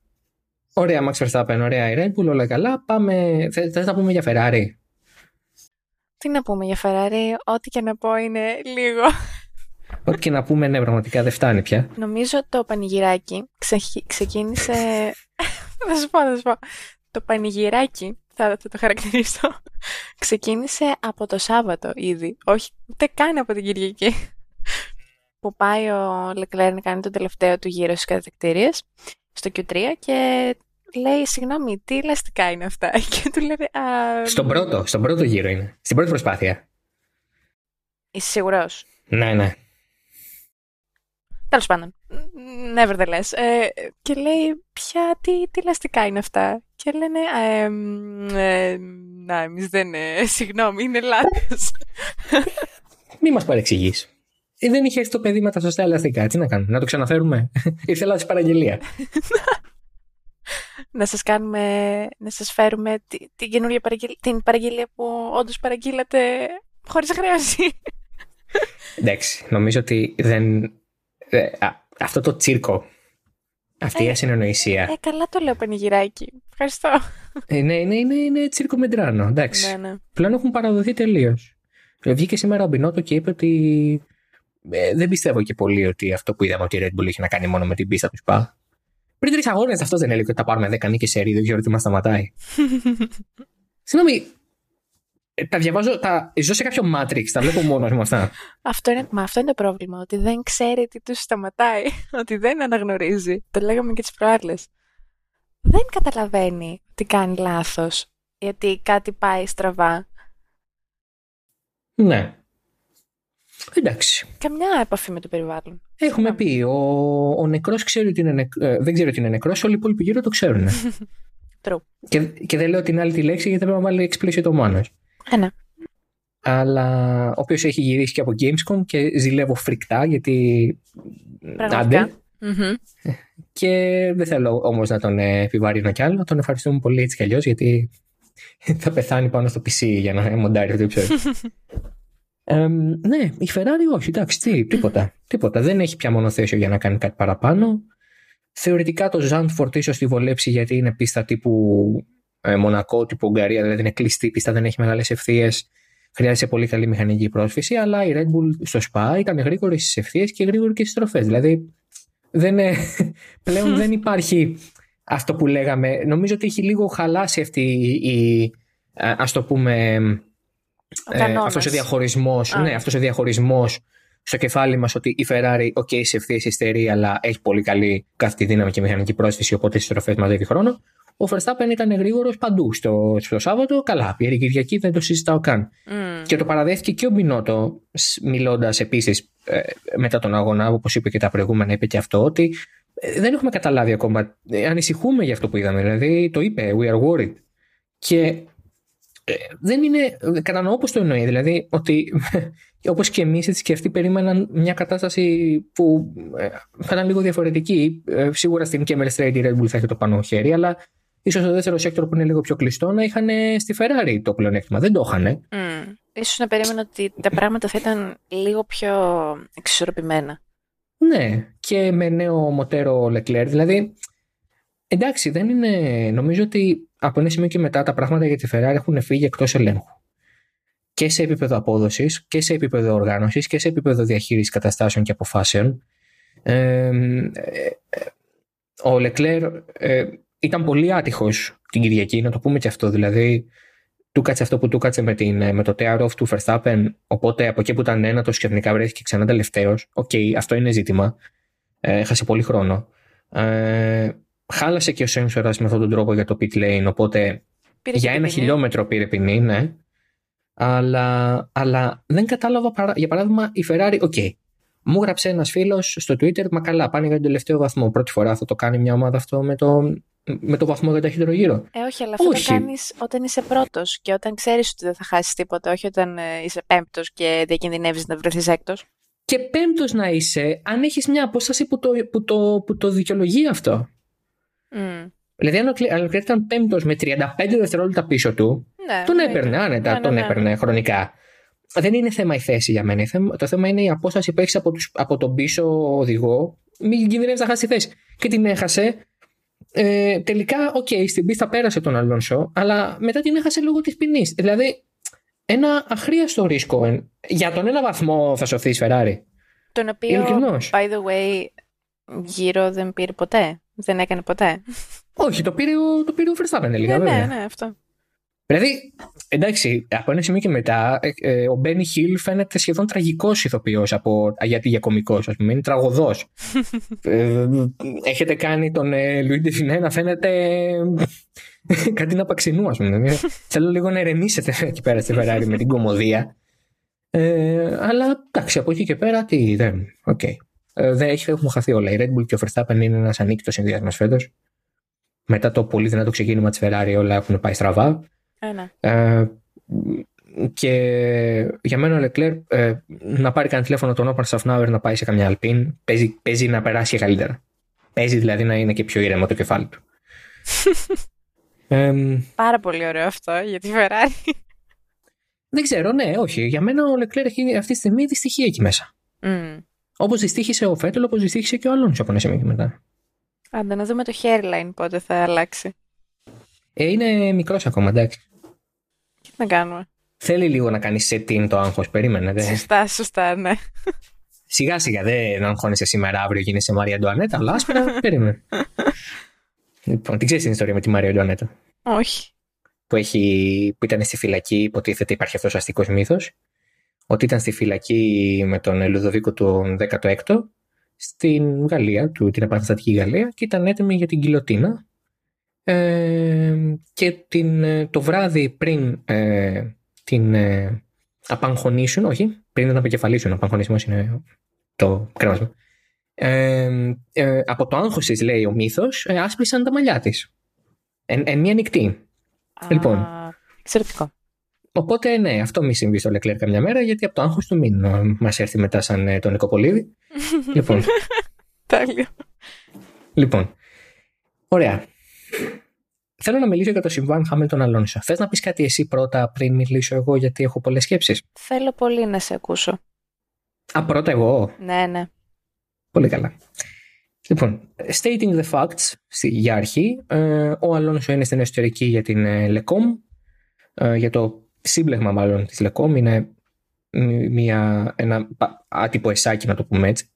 ωραία Max Verstappen, ωραία η Red Bull, όλα καλά. Πάμε, θε- θες να πούμε για Ferrari; Τι να πούμε για Ferrari, ό,τι και να πω είναι λίγο. Ό,τι και να πούμε, ναι, πραγματικά δεν φτάνει πια. Νομίζω το πανηγυράκι ξεχ- ξεκίνησε. θα σου πω, θα σου πω. Το πανηγυράκι, θα, θα το χαρακτηρίσω, ξεκίνησε από το Σάββατο ήδη. Όχι, ούτε καν από την Κυριακή. Που πάει ο Leclerc να κάνει το τελευταίο του γύρο στις κατακτήριες στο Q3 και λέει, συγγνώμη, τι ελαστικά είναι αυτά; Και του λέει, «Α, Στον πρώτο, στον πρώτο γύρο είναι. Στην πρώτη προσπάθεια. Είσαι σίγουρος; Ναι, ναι. Τέλος πάντων. Nevertheless. Ε, και λέει, ποια, τι, τι λαστικά είναι αυτά; Και λένε, «Ε, μ, ε, να, εμείς δεν, ε, συγγνώμη, είναι λάθος. Μη μας παρεξηγείς. Ε, δεν είχε έρθει το παιδί με τα σωστά ελαστικά. Τι να κάνουμε, να το ξαναφέρουμε. Ήρθε λάθο παραγγελία. να σας κάνουμε, να σας φέρουμε τη- την καινούργια παραγγελία, την παραγγελία που όντως παραγγείλατε χωρίς χρέωση. Εντάξει, νομίζω ότι δεν. ε, α, αυτό το τσίρκο. Αυτή η Ε, ασυνονοησία. ε, καλά το λέω πανηγυράκι. Ευχαριστώ. Ε, ναι, είναι, είναι, είναι τσίρκο μεντράνο. Εντάξει. ναι, ναι. Πλέον έχουν παραδοθεί τελείως. Βγήκε σήμερα ο Μπινότο και είπε ότι. Ε, δεν πιστεύω και πολύ ότι αυτό που είδαμε ότι η Red Bull είχε να κάνει μόνο με την πίστα του ΣΠΑ. Πριν τρεις αγώνες αυτό δεν έλεγε ότι θα πάρουμε 10 νίκες σε ρί, δεν ξέρω τι μας σταματάει. Συγγνώμη. ε, Τα διαβάζω, τα ζω σε κάποιο Matrix, τα βλέπω μόνος μου αυτά. Αυτό είναι, μα αυτό είναι το πρόβλημα, ότι δεν ξέρει τι τους σταματάει, ότι δεν αναγνωρίζει. Το λέγαμε και τις προάλλες. Δεν καταλαβαίνει τι κάνει λάθος, γιατί κάτι πάει στραβά. Ναι. Εντάξει. Καμιά επαφή με το περιβάλλον. Έχουμε πει, ο, ο νεκρός ξέρει ότι είναι νεκ- ε, δεν ξέρει ότι είναι νεκρός, όλοι οι υπόλοιποι γύρω το ξέρουν. True. και, και δεν λέω την άλλη τη λέξη γιατί πρέπει να βάλει explicit ο Μάνος. Ένα. αλλά ο οποίος έχει γυρίσει και από Gamescom και ζηλεύω φρικτά γιατί. Πραγματικά. Άντε. Μμμ. Και δεν θέλω όμως να τον ε, επιβαρύνω κι άλλο. Τον ευχαριστούμε πολύ έτσι κι αλλιώς γιατί θα πεθάνει πάνω στο PC για να μοντάρει αυτό το επεισόδιο. Ε, ναι, η Ferrari όχι, εντάξει, τι, τίποτα, τίποτα. Δεν έχει πια μονοθέσιο για να κάνει κάτι παραπάνω. Θεωρητικά το Zandvoort ίσως τη βολέψει γιατί είναι πίστα τύπου ε, Μονακό, τύπου Ουγγαρία, δηλαδή είναι κλειστή πίστα, δεν έχει μεγάλες ευθείες. Χρειάζεται πολύ καλή μηχανική πρόσφυση, αλλά η Red Bull στο Spa ήταν γρήγορη στις ευθείες και γρήγορη και στις στροφές. Δηλαδή δεν, πλέον δεν υπάρχει αυτό που λέγαμε. Νομίζω ότι έχει λίγο χαλάσει αυτή η, ας το πούμε, ε, αυτός ο διαχωρισμός, ναι, αυτός ο διαχωρισμός στο κεφάλι μας ότι η Ferrari, ok, σε ευθείε υστερεί, αλλά έχει πολύ καλή κάθε δύναμη και μηχανική πρόσφυση, οπότε στις στροφέ μαζεύει χρόνο. Ο Verstappen ήταν γρήγορος παντού. Στο, στο Σάββατο, καλά. Πήρε Κυριακή, δεν το συζητάω καν. Mm. Και το παραδέχτηκε και ο Μπινότο, μιλώντας επίσης ε, μετά τον αγώνα, όπως είπε και τα προηγούμενα, είπε και αυτό, ότι ε, δεν έχουμε καταλάβει ακόμα. Ε, ανησυχούμε για αυτό που είδαμε. Δηλαδή, το είπε, we are worried. Και ε, δεν είναι. Κατανοώ πώς το εννοεί. Δηλαδή, ότι όπως και εμείς, έτσι και αυτοί περίμεναν μια κατάσταση που ε, θα ήταν λίγο διαφορετική. Ε, σίγουρα στην Kemmel Straight η Red Bull θα έχει το πάνω χέρι, αλλά ίσως το δεύτερο sector που είναι λίγο πιο κλειστό να είχαν στη Ferrari το πλεονέκτημα. Δεν το είχαν. Mm. Ίσως να περίμενα ότι τα πράγματα θα ήταν λίγο πιο εξισορροπημένα. Ναι, και με νέο μοτέρ ο Leclerc. Δηλαδή, εντάξει, δεν είναι. Νομίζω ότι από ένα σημείο και μετά τα πράγματα για τη Ferrari έχουν φύγει εκτός ελέγχου. Και σε επίπεδο απόδοσης και σε επίπεδο οργάνωσης και σε επίπεδο διαχείρισης καταστάσεων και αποφάσεων. Ε, ε, ο Λεκλέρ ε, ήταν πολύ άτυχος την Κυριακή, να το πούμε και αυτό. Δηλαδή, του κάτσε αυτό που του κάτσε με, την, με το tear-off του Verstappen. Οπότε από εκεί που ήταν ένατος και ξαφνικά βρέθηκε ξανά τελευταίος. OK, okay, αυτό είναι ζήτημα. Ε, έχασε πολύ χρόνο. Ε, χάλασε και ο σένσορας με αυτόν τον τρόπο για το pit lane. Οπότε Πήρε για και ένα την ποινή. χιλιόμετρο πήρε ποινή, ναι. Αλλά, αλλά δεν κατάλαβα, παρα- για παράδειγμα, η Ferrari, OK. Μου έγραψε ένας φίλος στο Twitter, μα καλά, πάνε για τον τελευταίο βαθμό. Πρώτη φορά θα το κάνει μια ομάδα αυτό με το, με το βαθμό για ταχύτερο γύρο. Ε, όχι, αλλά αυτό Όχι. το κάνεις όταν είσαι πρώτος και όταν ξέρεις ότι δεν θα χάσεις τίποτα, όχι όταν ε, είσαι πέμπτος και διακινδυνεύεις να βρεθείς έκτος. Και πέμπτος να είσαι, αν έχεις μια απόσταση που το, που, το, που το δικαιολογεί αυτό. Mm. Δηλαδή, αν ο Κλε- αν ο Leclerc ήταν πέμπτος με 35 δευτερόλεπτα πίσω του, Ναι, τον εννοείται. έπαιρνε άνετα, Ναι, ναι, τον ναι. έπαιρνε χρονικά. Δεν είναι θέμα η θέση για μένα. Η θέμα- Το θέμα είναι η απόσταση που έχεις από, τους- από τον πίσω οδηγό. Μην κινδυνεύεις να χάσεις τη θέση. Και την έχασε. Ε, τελικά, οκ, στην πίστα πέρασε τον Αλόνσο, αλλά μετά την έχασε λόγω της ποινής. Δηλαδή, ένα αχρίαστο ρίσκο. εν- Για τον ένα βαθμό θα σωθείς η Ferrari. Τον οποίο, Ειλικρινώς. by the way, γύρω δεν πήρε ποτέ. Δεν έκανε ποτέ. Όχι, το πήρε ο, το πήρε ο Verstappen τελικά, ναι, βέβαια. ναι, ναι, αυτό. Δηλαδή, εντάξει, από ένα σημείο και μετά, ε, ε, ο Μπένι Χιλ φαίνεται σχεδόν τραγικός ηθοποιός από γιατί για κωμικός, ας πούμε. Είναι τραγωδός. ε, έχετε κάνει τον ε, Λουί Ντεφινέ να φαίνεται ε, Κατίνα Παξινού, ας πούμε. Ε, Θέλω λίγο να ηρεμήσετε εκεί πέρα στη Ferrari με την κωμωδία. Ε, αλλά εντάξει, από εκεί και πέρα, τι δεν. Οκ. Ε, δεν έχει, έχουν χαθεί όλα. Η Red Bull και ο Verstappen είναι ένας ανίκητος συνδυασμός φέτος. Μετά το πολύ δυνατό ξεκίνημα της Ferrari, όλα έχουν πάει στραβά. Ε, ναι. Ε, και για μένα ο Λεκλέρ ε, να πάρει κανένα τηλέφωνο τον Ότμαρ Σαφνάουερ να πάει σε καμιά Alpine παίζει, παίζει να περάσει και καλύτερα. Παίζει δηλαδή να είναι και πιο ήρεμο το κεφάλι του. Ε, Πάρα πολύ ωραίο αυτό για τη Ferrari. δεν ξέρω, ναι, όχι. Για μένα ο Λεκλέρ έχει αυτή τη στιγμή δυστυχία εκεί μέσα. Mm. Όπως δυστύχησε ο Φέτελ, όπως δυστύχησε και ο Αλόνσο από ένα σημείο και μετά. Άντε να δούμε το hairline πότε θα αλλάξει. Ε, είναι μικρός ακόμα, εντάξει. Τι να κάνουμε; Θέλει λίγο να κάνει setting το άγχος. Περίμενε. Δε. Σωστά, σωστά, ναι. Σιγά σιγά δεν αγχώνεσαι σήμερα, αύριο γίνεσαι Μαρία Αντουανέτα, αλλά άσπρα, περίμενε. λοιπόν, τι ξέρεις την ιστορία με τη Μαρία Αντουανέτα; Όχι. Που, έχει, που ήταν στη φυλακή, υποτίθεται υπάρχει αυτός ο αστικός μύθος. Ότι ήταν στη φυλακή με τον Λουδοβίκο του 16ο στην Γαλλία, του, την επαναστατική Γαλλία, και ήταν έτοιμη για την κοιλωτίνα. Ε, και την, ε, το βράδυ πριν ε, την ε, απαγχωνίσουν, όχι, πριν την αποκεφαλίσουν, ο απαγχωνισμός είναι το κρέμασμα. Ε, ε, από το άγχος της, λέει ο μύθος, ε, άσπρισαν τα μαλλιά της. Εν, εν μία νυχτή. Λοιπόν. Α, Εξαιρετικό. Οπότε, ναι, αυτό μη συμβεί στο Λεκλέρ καμιά μέρα, γιατί από το άγχος του μην ε, μας έρθει μετά σαν ε, τον Νικοπολίδη. λοιπόν, Τέλειο. λοιπόν, ωραία. Θέλω να μιλήσω για το συμβάν Χάμιλτον Αλόνσο. Θες να πεις κάτι εσύ πρώτα πριν μιλήσω εγώ, γιατί έχω πολλές σκέψεις; Θέλω πολύ να σε ακούσω. Α, πρώτα εγώ; Ναι, ναι. Πολύ καλά. Λοιπόν, stating the facts για αρχή, ε, ο Αλόνσο είναι στην εσωτερική για την ε, Lecom, ε, για το σύμπλεγμα μάλλον της Lecom, είναι μια, ένα άτυπο εσάκι να το πούμε έτσι.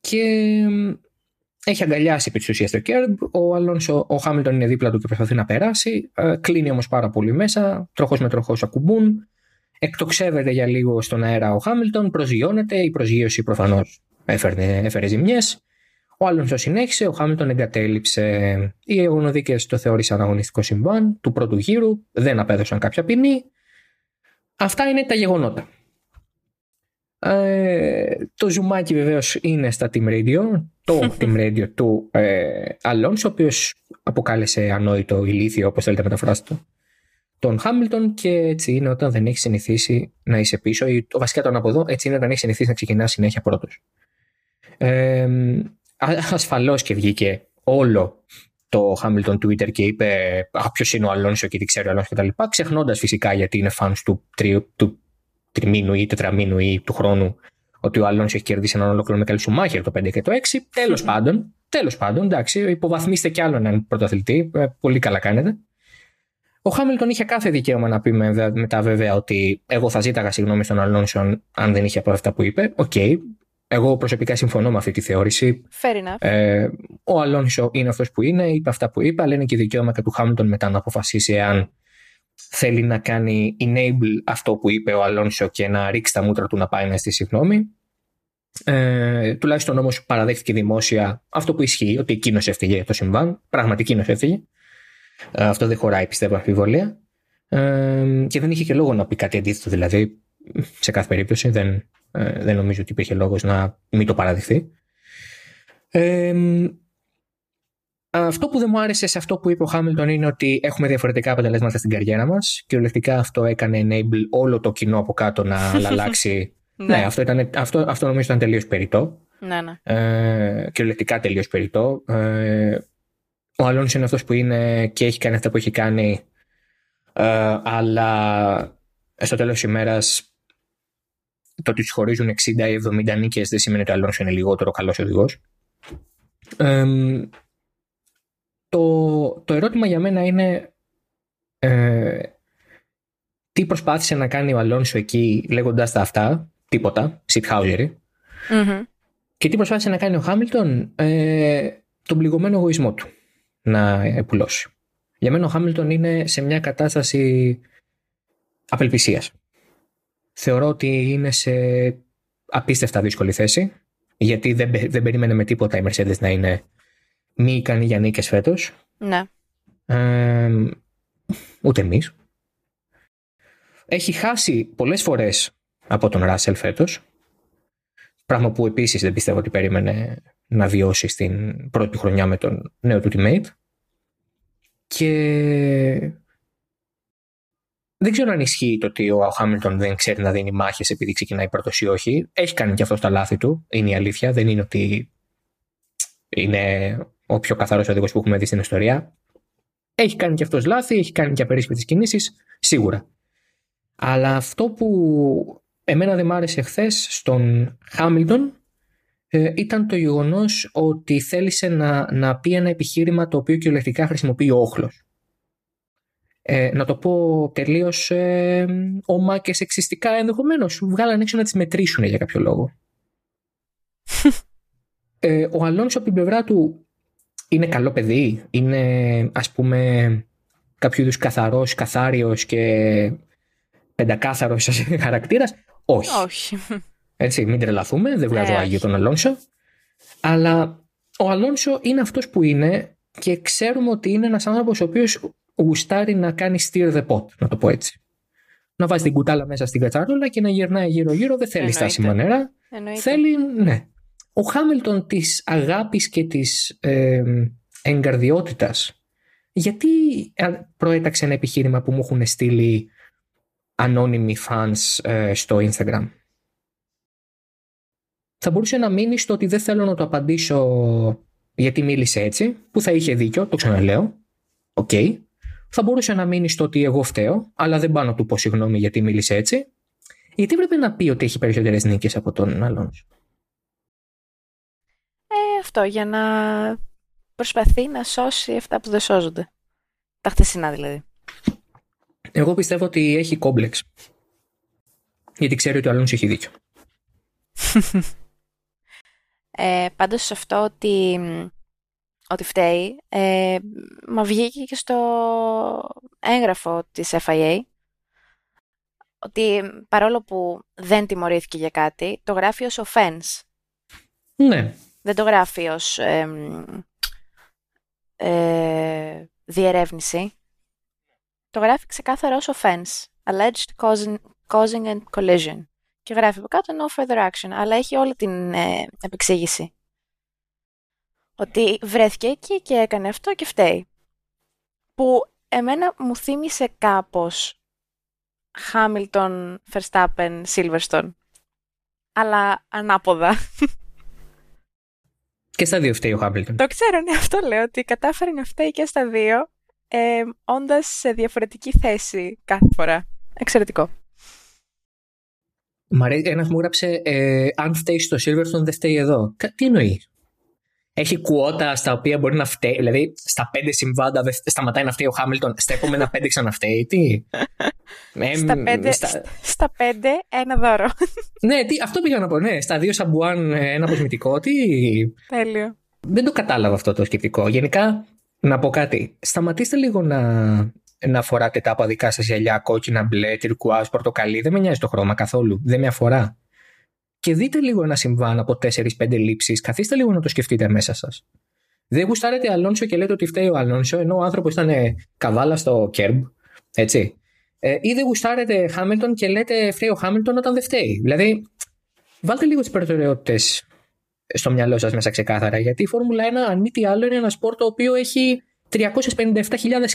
Και έχει αγκαλιάσει επί της ουσίας το Κέρμπ, ο Αλόνσο, ο Χάμιλτον είναι δίπλα του και προσπαθεί να περάσει, κλείνει όμως πάρα πολύ μέσα, τροχός με τροχός ακουμπούν, εκτοξεύεται για λίγο στον αέρα ο Χάμιλτον, προσγειώνεται, η προσγείωση προφανώς έφερε, έφερε ζημιές, ο Άλονσο συνέχισε, ο Χάμιλτον εγκατέλειψε. Οι αγωνοδίκε το θεώρησαν αγωνιστικό συμβάν του πρώτου γύρου, δεν απέδωσαν κάποια ποινή. Αυτά είναι τα γεγονότα. Ε, το ζουμάκι βεβαίως είναι στα Team Radio, το Team Radio του ε, Αλόνσο, ο οποίος αποκάλεσε ανόητο ηλίθιο, όπως θέλετε μεταφράσετε τον Χάμιλτον και έτσι είναι όταν δεν έχει συνηθίσει να είσαι πίσω ή το βασικά τον από εδώ έτσι είναι όταν έχει συνηθίσει να ξεκινά συνέχεια πρώτος. Ε, ασφαλώς και βγήκε όλο το Hamilton Twitter και είπε ποιος είναι ο Αλόνσος και τι ξέρει ο Αλόνσο κτλ. Ξεχνώντας φυσικά γιατί είναι fans του, τρι, του τριμήνου ή τετραμήνου ή του χρόνου ότι ο Αλόνσο έχει κερδίσει έναν ολόκληρο Μίκαελ Σουμάχερ το 5 και το 6. Τέλος πάντων, τέλος πάντων, εντάξει, υποβαθμίστε κι άλλο έναν πρωταθλητή. Ε, πολύ καλά κάνετε. Ο Χάμιλτον είχε κάθε δικαίωμα να πει μετά βέβαια ότι εγώ θα ζήταγα συγγνώμη στον Αλόνσο αν δεν είχε πει αυτά που είπε. OK, okay, εγώ προσωπικά συμφωνώ με αυτή τη θεώρηση. Fair enough. Ε, ο Αλόνσο είναι αυτός που είναι, είπε αυτά που είπε, αλλά είναι και δικαίωμα και του Χάμιλτον μετά να αποφασίσει αν θέλει να κάνει enable αυτό που είπε ο Αλόνσο και να ρίξει τα μούτρα του να πάει να στη συγγνώμη. Ε, τουλάχιστον όμως παραδέχτηκε δημόσια αυτό που ισχύει, ότι εκείνος έφυγε το συμβάν. Πραγματικά εκείνος έφυγε. Ε, αυτό δεν χωράει, πιστεύω, αμφιβολία. Ε, και δεν είχε και λόγο να πει κάτι αντίθετο, δηλαδή σε κάθε περίπτωση δεν, ε, δεν νομίζω ότι υπήρχε λόγος να μην το παραδειχθεί. Ε, αυτό που δεν μου άρεσε σε αυτό που είπε ο Χάμιλτον είναι ότι έχουμε διαφορετικά αποτελέσματα στην καριέρα μας. Κυριολεκτικά αυτό έκανε enable όλο το κοινό από κάτω να αλλάξει. ναι, αυτό, ήταν, αυτό, αυτό νομίζω ήταν τελείως περιττό. Ναι, ναι. Ε, κυριολεκτικά τελείως περιττό. Ε, ο Αλόνι είναι αυτός που είναι και έχει κάνει αυτά που έχει κάνει. Ε, αλλά στο τέλος της ημέρας το ότι τους χωρίζουν 60 ή 70 νίκες δεν σημαίνει ότι ο Αλόνσο είναι λιγότερο καλός οδηγός. το, το ερώτημα για μένα είναι ε, τι προσπάθησε να κάνει ο Αλόνσο εκεί λέγοντας τα αυτά, τίποτα, σιτχάουζερη, mm-hmm. και τι προσπάθησε να κάνει ο Χάμιλτον, ε, τον πληγωμένο εγωισμό του να επουλώσει. Για μένα ο Χάμιλτον είναι σε μια κατάσταση απελπισίας θεωρώ ότι είναι σε απίστευτα δύσκολη θέση γιατί δεν, δεν περίμενε με τίποτα η Mercedes να είναι μη ικανή για νίκες φέτος. Ναι. Ε, ούτε εμείς. Έχει χάσει πολλές φορές από τον Ράσελ φέτος. Πράγμα που επίσης δεν πιστεύω ότι περίμενε να βιώσει στην πρώτη χρονιά με τον νέο του teammate. Και δεν ξέρω αν ισχύει το ότι ο Χάμιλτον δεν ξέρει να δίνει μάχες επειδή ξεκινάει πρώτος ή όχι. Έχει κάνει και αυτό τα λάθη του. Είναι η αλήθεια. Δεν είναι ότι είναι ο πιο καθαρός οδηγός που έχουμε δει στην ιστορία. Έχει κάνει και αυτός λάθη, έχει κάνει και απερίσκεπτες κινήσεις, σίγουρα. Αλλά αυτό που εμένα δεν μ' άρεσε χθες στον Χάμιλτον ε, ήταν το γεγονός ότι θέλησε να, να πει ένα επιχείρημα το οποίο κυριολεκτικά χρησιμοποιεί ο όχλος ε, να το πω τελείως ε, ομά και σεξιστικά ενδεχομένως. Βγάλαν έξω να τις μετρήσουν για κάποιο λόγο. ε, ο Αλόνσο από την πλευρά του είναι καλό παιδί, είναι ας πούμε κάποιο είδους καθαρός, καθάριος και πεντακάθαρος χαρακτήρας. Όχι. Όχι. Έτσι, μην τρελαθούμε, δεν βγάζω ε, άγιο τον Αλόνσο. Αλλά ο Αλόνσο είναι αυτός που είναι και ξέρουμε ότι είναι ένας άνθρωπος ο οποίος γουστάρει να κάνει steer the pot, να το πω έτσι. Να βάζει την κουτάλα μέσα στην κατσαρόλα και να γυρνάει γύρω-γύρω. Δεν θέλει στάσιμα νερά. Θέλει, ναι. Ο Χάμιλτον της αγάπης και της ε, εγκαρδιότητας. Γιατί προέταξε ένα επιχείρημα που μου έχουν στείλει ανώνυμοι fans ε, στο Instagram. Θα μπορούσε να μείνει στο ότι δεν θέλω να το απαντήσω γιατί μίλησε έτσι, που θα είχε δίκιο, το ξαναλέω. OK. Okay θα μπορούσε να μείνει στο ότι εγώ φταίω, αλλά δεν πάω να του πω συγγνώμη γιατί μίλησε έτσι. Γιατί πρέπει να πει ότι έχει περισσότερες νίκες από τον άλλον. Ε, αυτό, για να προσπαθεί να σώσει αυτά που δεν σώζονται. Τα χτεσινά δηλαδή. Εγώ πιστεύω ότι έχει κόμπλεξ. Γιατί ξέρει ότι ο άλλος έχει δίκιο. ε, πάντως σε αυτό ότι, ότι φταίει, ε, μα βγήκε και στο έγγραφο της FIA ότι παρόλο που δεν τιμωρήθηκε για κάτι, το γράφει ως offense. Ναι. Δεν το γράφει ως ε, διερεύνηση. Το γράφει ξεκάθαρα ως offense. Alleged causing, causing and collision. Και γράφει από κάτω no further action. Αλλά έχει όλη την ε, επεξήγηση. Ότι βρέθηκε εκεί και έκανε αυτό και φταίει. Που εμένα μου θύμισε κάπως Hamilton, Verstappen, Silverstone. Αλλά ανάποδα. Και στα δύο φταίει ο Χάμπιλτον. Το ξέρω, ναι, αυτό λέω, ότι κατάφερε να φταίει και στα δύο, ε, όντας σε διαφορετική θέση κάθε φορά. Εξαιρετικό. Ένας μου έγραψε, ε, αν φταίεις στο Silverstone δεν φταίει εδώ. Τι εννοείς; Έχει κουότα στα οποία μπορεί να φταίει. Δηλαδή, στα πέντε συμβάντα δεν σταματάει να φταίει ο Χάμιλτον. Στα επόμενα πέντε ξαναφταίει. Τι; ε, στα, πέντε, στα... στα πέντε, ένα δώρο. ναι, τι, αυτό πήγα να πω. Ναι, στα δύο σαμπουάν, ένα αποσμητικό. Τι; Τέλειο. Δεν το κατάλαβα αυτό το σκεπτικό. Γενικά, να πω κάτι. Σταματήστε λίγο να, να φοράτε τα αποδικά σας γυαλιά κόκκινα, μπλε, τυρκουάζ, πορτοκαλί. Δεν με νοιάζει το χρώμα καθόλου. Δεν με αφορά και δείτε λίγο ένα συμβάν από 4-5 λήψεις. Καθίστε λίγο να το σκεφτείτε μέσα σας. Δεν γουστάρετε Αλόνσο και λέτε ότι φταίει ο Αλόνσο, ενώ ο άνθρωπος ήταν καβάλα στο κέρμπ. Έτσι. Ε, ή δεν γουστάρετε Χάμιλτον και λέτε φταίει ο Χάμιλτον όταν δεν φταίει. Δηλαδή, βάλτε λίγο τις προτεραιότητες στο μυαλό σας μέσα ξεκάθαρα. Γιατί η Φόρμουλα 1, αν μη τι άλλο, είναι ένα σπορ το οποίο έχει 357.000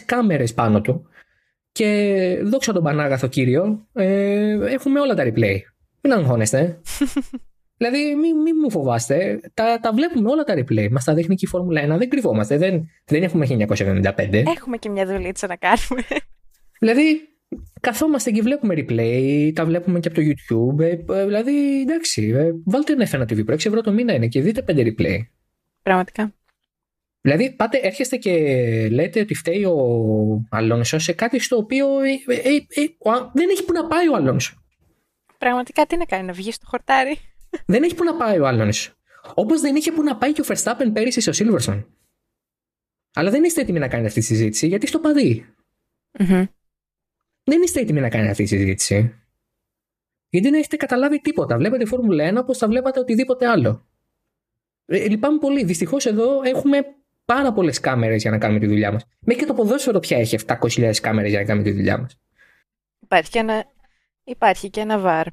κάμερες πάνω του. Και δόξα τον Πανάγαθο κύριο, ε, έχουμε όλα τα replay. Μην αγχώνεστε. δηλαδή, μην μη μου φοβάστε. Τα, τα βλέπουμε όλα τα replay. Μας τα δείχνει και η Φόρμουλα 1. Δεν κρυβόμαστε. Δεν, δεν έχουμε 1975. Έχουμε και μια δουλίτσα να κάνουμε. δηλαδή, καθόμαστε και βλέπουμε replay. Τα βλέπουμε και από το YouTube. Ε, ε, δηλαδή, εντάξει. Ε, βάλτε ένα F1 TV Pro. 6 ευρώ το μήνα είναι και δείτε 5 replay. Πραγματικά. Δηλαδή, πάτε, έρχεστε και λέτε ότι φταίει ο Αλόνσο σε κάτι στο οποίο ε, ε, ε, δεν έχει που να πάει ο Αλόνσο. Πραγματικά τι να κάνει, να βγει στο χορτάρι; Δεν έχει που να πάει ο άλλο. Όπως δεν είχε που να πάει και ο Verstappen πέρυσι στο Silverson. Αλλά δεν είστε έτοιμοι να κάνετε αυτή τη συζήτηση γιατί στο παδί. Δεν είστε έτοιμοι να κάνετε αυτή τη συζήτηση. Γιατί δεν έχετε καταλάβει τίποτα. Βλέπετε Φόρμουλα 1 όπως θα βλέπατε οτιδήποτε άλλο. Ε, λυπάμαι πολύ. Δυστυχώς εδώ έχουμε πάρα πολλές κάμερες για να κάνουμε τη δουλειά μας. Μέχρι και το ποδόσφαιρο πια έχει 700.000 κάμερες για να κάνουμε τη δουλειά μας. Υπάρχει ένα Υπάρχει και ένα βαρ.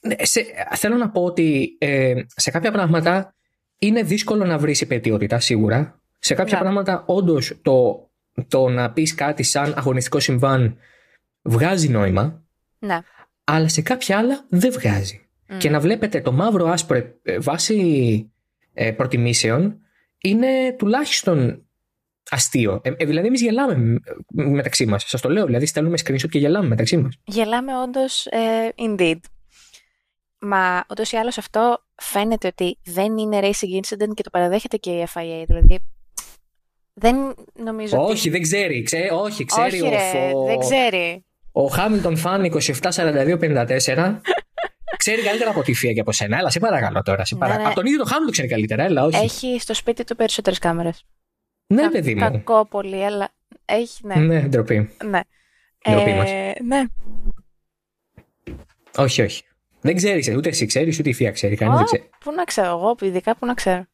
Ναι, σε, θέλω να πω ότι ε, σε κάποια πράγματα είναι δύσκολο να βρεις υπετιότητα σίγουρα. Σε κάποια ναι. πράγματα όντως το, το να πεις κάτι σαν αγωνιστικό συμβάν βγάζει νόημα. Ναι. Αλλά σε κάποια άλλα δεν βγάζει. Και να βλέπετε το μαύρο άσπρο ε, βάσει ε, προτιμήσεων είναι τουλάχιστον αστείο. Ε, ε, δηλαδή, εμείς γελάμε μεταξύ μας. Σας το λέω. Δηλαδή, στέλνουμε screenshot και γελάμε μεταξύ μας. Γελάμε όντως, ε, indeed. Μα ούτως ή άλλως αυτό φαίνεται ότι δεν είναι racing incident και το παραδέχεται και η FIA. Δηλαδή, δεν νομίζω. Όχι, ότι... δεν ξέρει. Ξέ, όχι, ξέρει. Όχι, ρε, ο, δεν ξέρει. Ο Hamilton Fan 27-42-54 ξέρει καλύτερα από τη Φία και από σένα. Έλα, σε παρακαλώ τώρα. Σε παρακαλώ. Ναι, ναι. Από τον ίδιο το Hamilton ξέρει καλύτερα. Έλα, όχι. Έχει στο σπίτι του περισσότερες κάμερες. Ναι, Κα- παιδί μου. Κακό πολύ, αλλά έχει, ναι. Ναι, ντροπή. Ναι. Ντροπή ε, μας. Ναι. Όχι, όχι. Δεν ξέρεις, ούτε εσύ ξέρεις, ούτε η θεία ξέρει. Κανεί δεν ξέρει. Πού να ξέρω, εγώ ειδικά πού να ξέρω.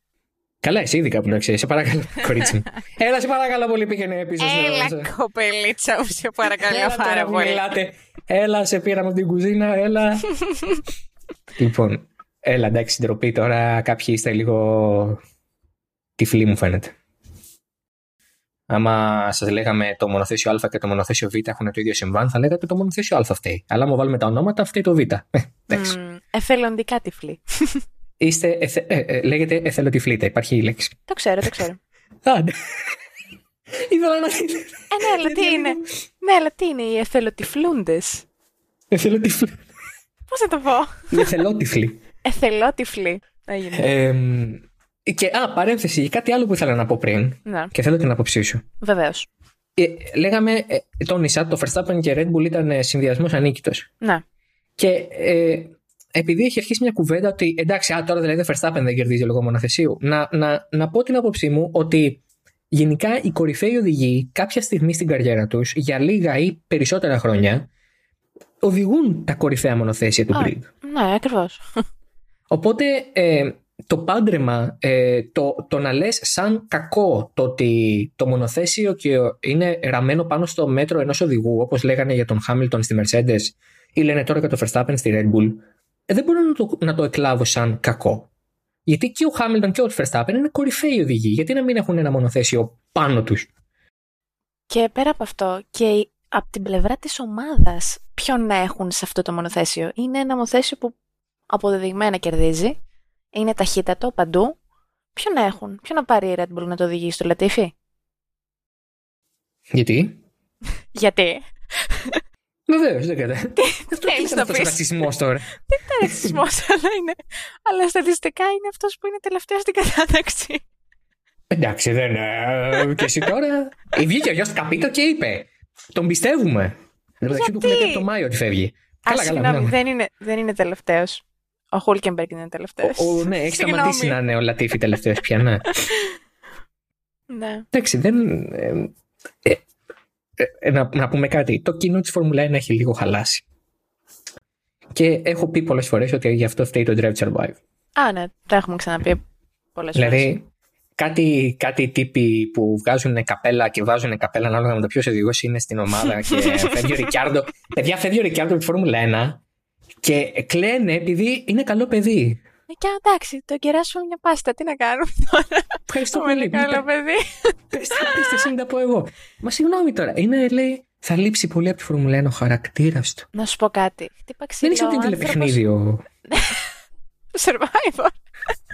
Καλά, εσύ ειδικά που να ξέρεις. Σε παρακαλώ, κορίτσι μου. Έλα, σε παρακαλώ πολύ, πήγαινε πίσω. Έλα, κοπελίτσα μου, σε παρακαλώ Έλα, πάρα τώρα που πολύ. μιλάτε. Έλα, σε πήραμε από την κουζίνα, έλα. λοιπόν, έλα, εντάξει, ντροπή τώρα. Κάποιοι είστε λίγο τυφλοί, μου φαίνεται. Άμα σας λέγαμε το μονοθέσιο Α και το μονοθέσιο Β έχουν το ίδιο συμβάν, θα λέγατε το μονοθέσιο Α φταίει. Αλλά άμα βάλουμε τα ονόματα, φταίει το Β. Ε, εντάξει. Μμ, εθελοντικά τυφλή. Είστε, εθε, ε, ε, λέγεται εθελοτυφλίτα, υπάρχει η λέξη. το ξέρω, το ξέρω. Α, ναι. Ήθελα να Ε, ναι, αλλά τι είναι; Ναι, αλλά τι είναι οι εθελοτυφλούντες; Εθελοτυφλή. Πώς να το πω; Οι εθελότυφλοι. Εθελότυφλοι. Έγινε. Ε, Και, α, παρένθεση, κάτι άλλο που ήθελα να πω πριν Ναι, και θέλω την άποψή σου. βεβαίως. Ε, λέγαμε, ε, τόνισα, το Verstappen και Red Bull ήταν συνδυασμός ανίκητος. Ναι. Και ε, επειδή έχει αρχίσει μια κουβέντα ότι εντάξει, α, τώρα δηλαδή ο Verstappen δεν κερδίζει λόγω μονοθεσίου, να, να, να πω την άποψή μου ότι γενικά οι κορυφαίοι οδηγοί κάποια στιγμή στην καριέρα τους, για λίγα ή περισσότερα χρόνια, οδηγούν τα κορυφαία μονοθέσια του Α, grid. Ναι, ακριβώς. Οπότε ε, το πάντρεμα, ε, το, το να λες σαν κακό το ότι το μονοθέσιο και είναι ραμμένο πάνω στο μέτρο ενός οδηγού, όπως λέγανε για τον Χάμιλτον στη Mercedes ή λένε τώρα για το Verstappen στη Red Bull, ε, δεν μπορώ να το, να το εκλάβω σαν κακό. Γιατί και ο Χάμιλτον και ο Verstappen είναι κορυφαίοι οδηγοί. Γιατί να μην έχουν ένα μονοθέσιο πάνω τους; Και πέρα από αυτό, και από την πλευρά της ομάδας, ποιον να έχουν σε αυτό το μονοθέσιο; Είναι ένα μονοθέσιο που αποδεδειγμένα κερδίζει, είναι ταχύτατο παντού. Ποιον να έχουν, ποιον να πάρει η Red Bull να το οδηγήσει στο Λατίφι. Γιατί; Γιατί; Βεβαίως, δεν κατά. Αυτό θέλεις ήταν να αυτός ο πεις; ρατσισμός τώρα. Δεν είναι ρατσισμός, αλλά είναι. Αλλά στατιστικά είναι αυτός που είναι τελευταίο στην κατάταξη. Εντάξει, δεν. ε, και εσύ τώρα. Ε, Βγήκε ο γιος του Καπίτο και είπε. Τον πιστεύουμε. Εν τω μεταξύ του Γιατί; έχουν πει από το Μάιο ότι φεύγει. Α, Καλά, καλά. συγγνώμη, μιλάμε. δεν είναι, δεν είναι τελευταίος. Ο Χούλκεμπεργκ είναι τελευταίος. Ο, ο- ναι, έχει Συγγνώμη. σταματήσει να είναι ο Λατίφη τελευταίος πια, ναι. Ναι. Εντάξει, δεν. ε, ε, ε, να, να πούμε κάτι. Το κοινό της Φόρμουλα 1 έχει λίγο χαλάσει. Και έχω πει πολλές φορές ότι γι' αυτό φταίει το Drive to Survive. Α, ναι, τα έχουμε ξαναπεί πολλές φορές. Δηλαδή, κάτι, κάτι τύποι που βγάζουν καπέλα και βάζουν καπέλα ανάλογα με το ποιος οδηγός είναι στην ομάδα και φεύγει ο Ρικιάρντο. Παιδιά, φεύγει ο Ρικιάρντο από τη Φόρμουλα 1 και κλαίνε επειδή είναι καλό παιδί. Ε, Και εντάξει, το κεράσουμε μια πάστα. Τι να κάνουμε τώρα; Ευχαριστώ Το πολύ. είναι καλό παιδί. Πες πες εσύ να τα πω εγώ. Μα συγγνώμη τώρα. Είναι, λέει, θα λείψει πολύ από τη Φόρμουλα 1 ο χαρακτήρας του. Να σου πω κάτι. Χτύπα ξύλο. Δεν ήξερα ότι είναι ο άνθρωπος- τηλεπαιχνίδι ο, Survivor.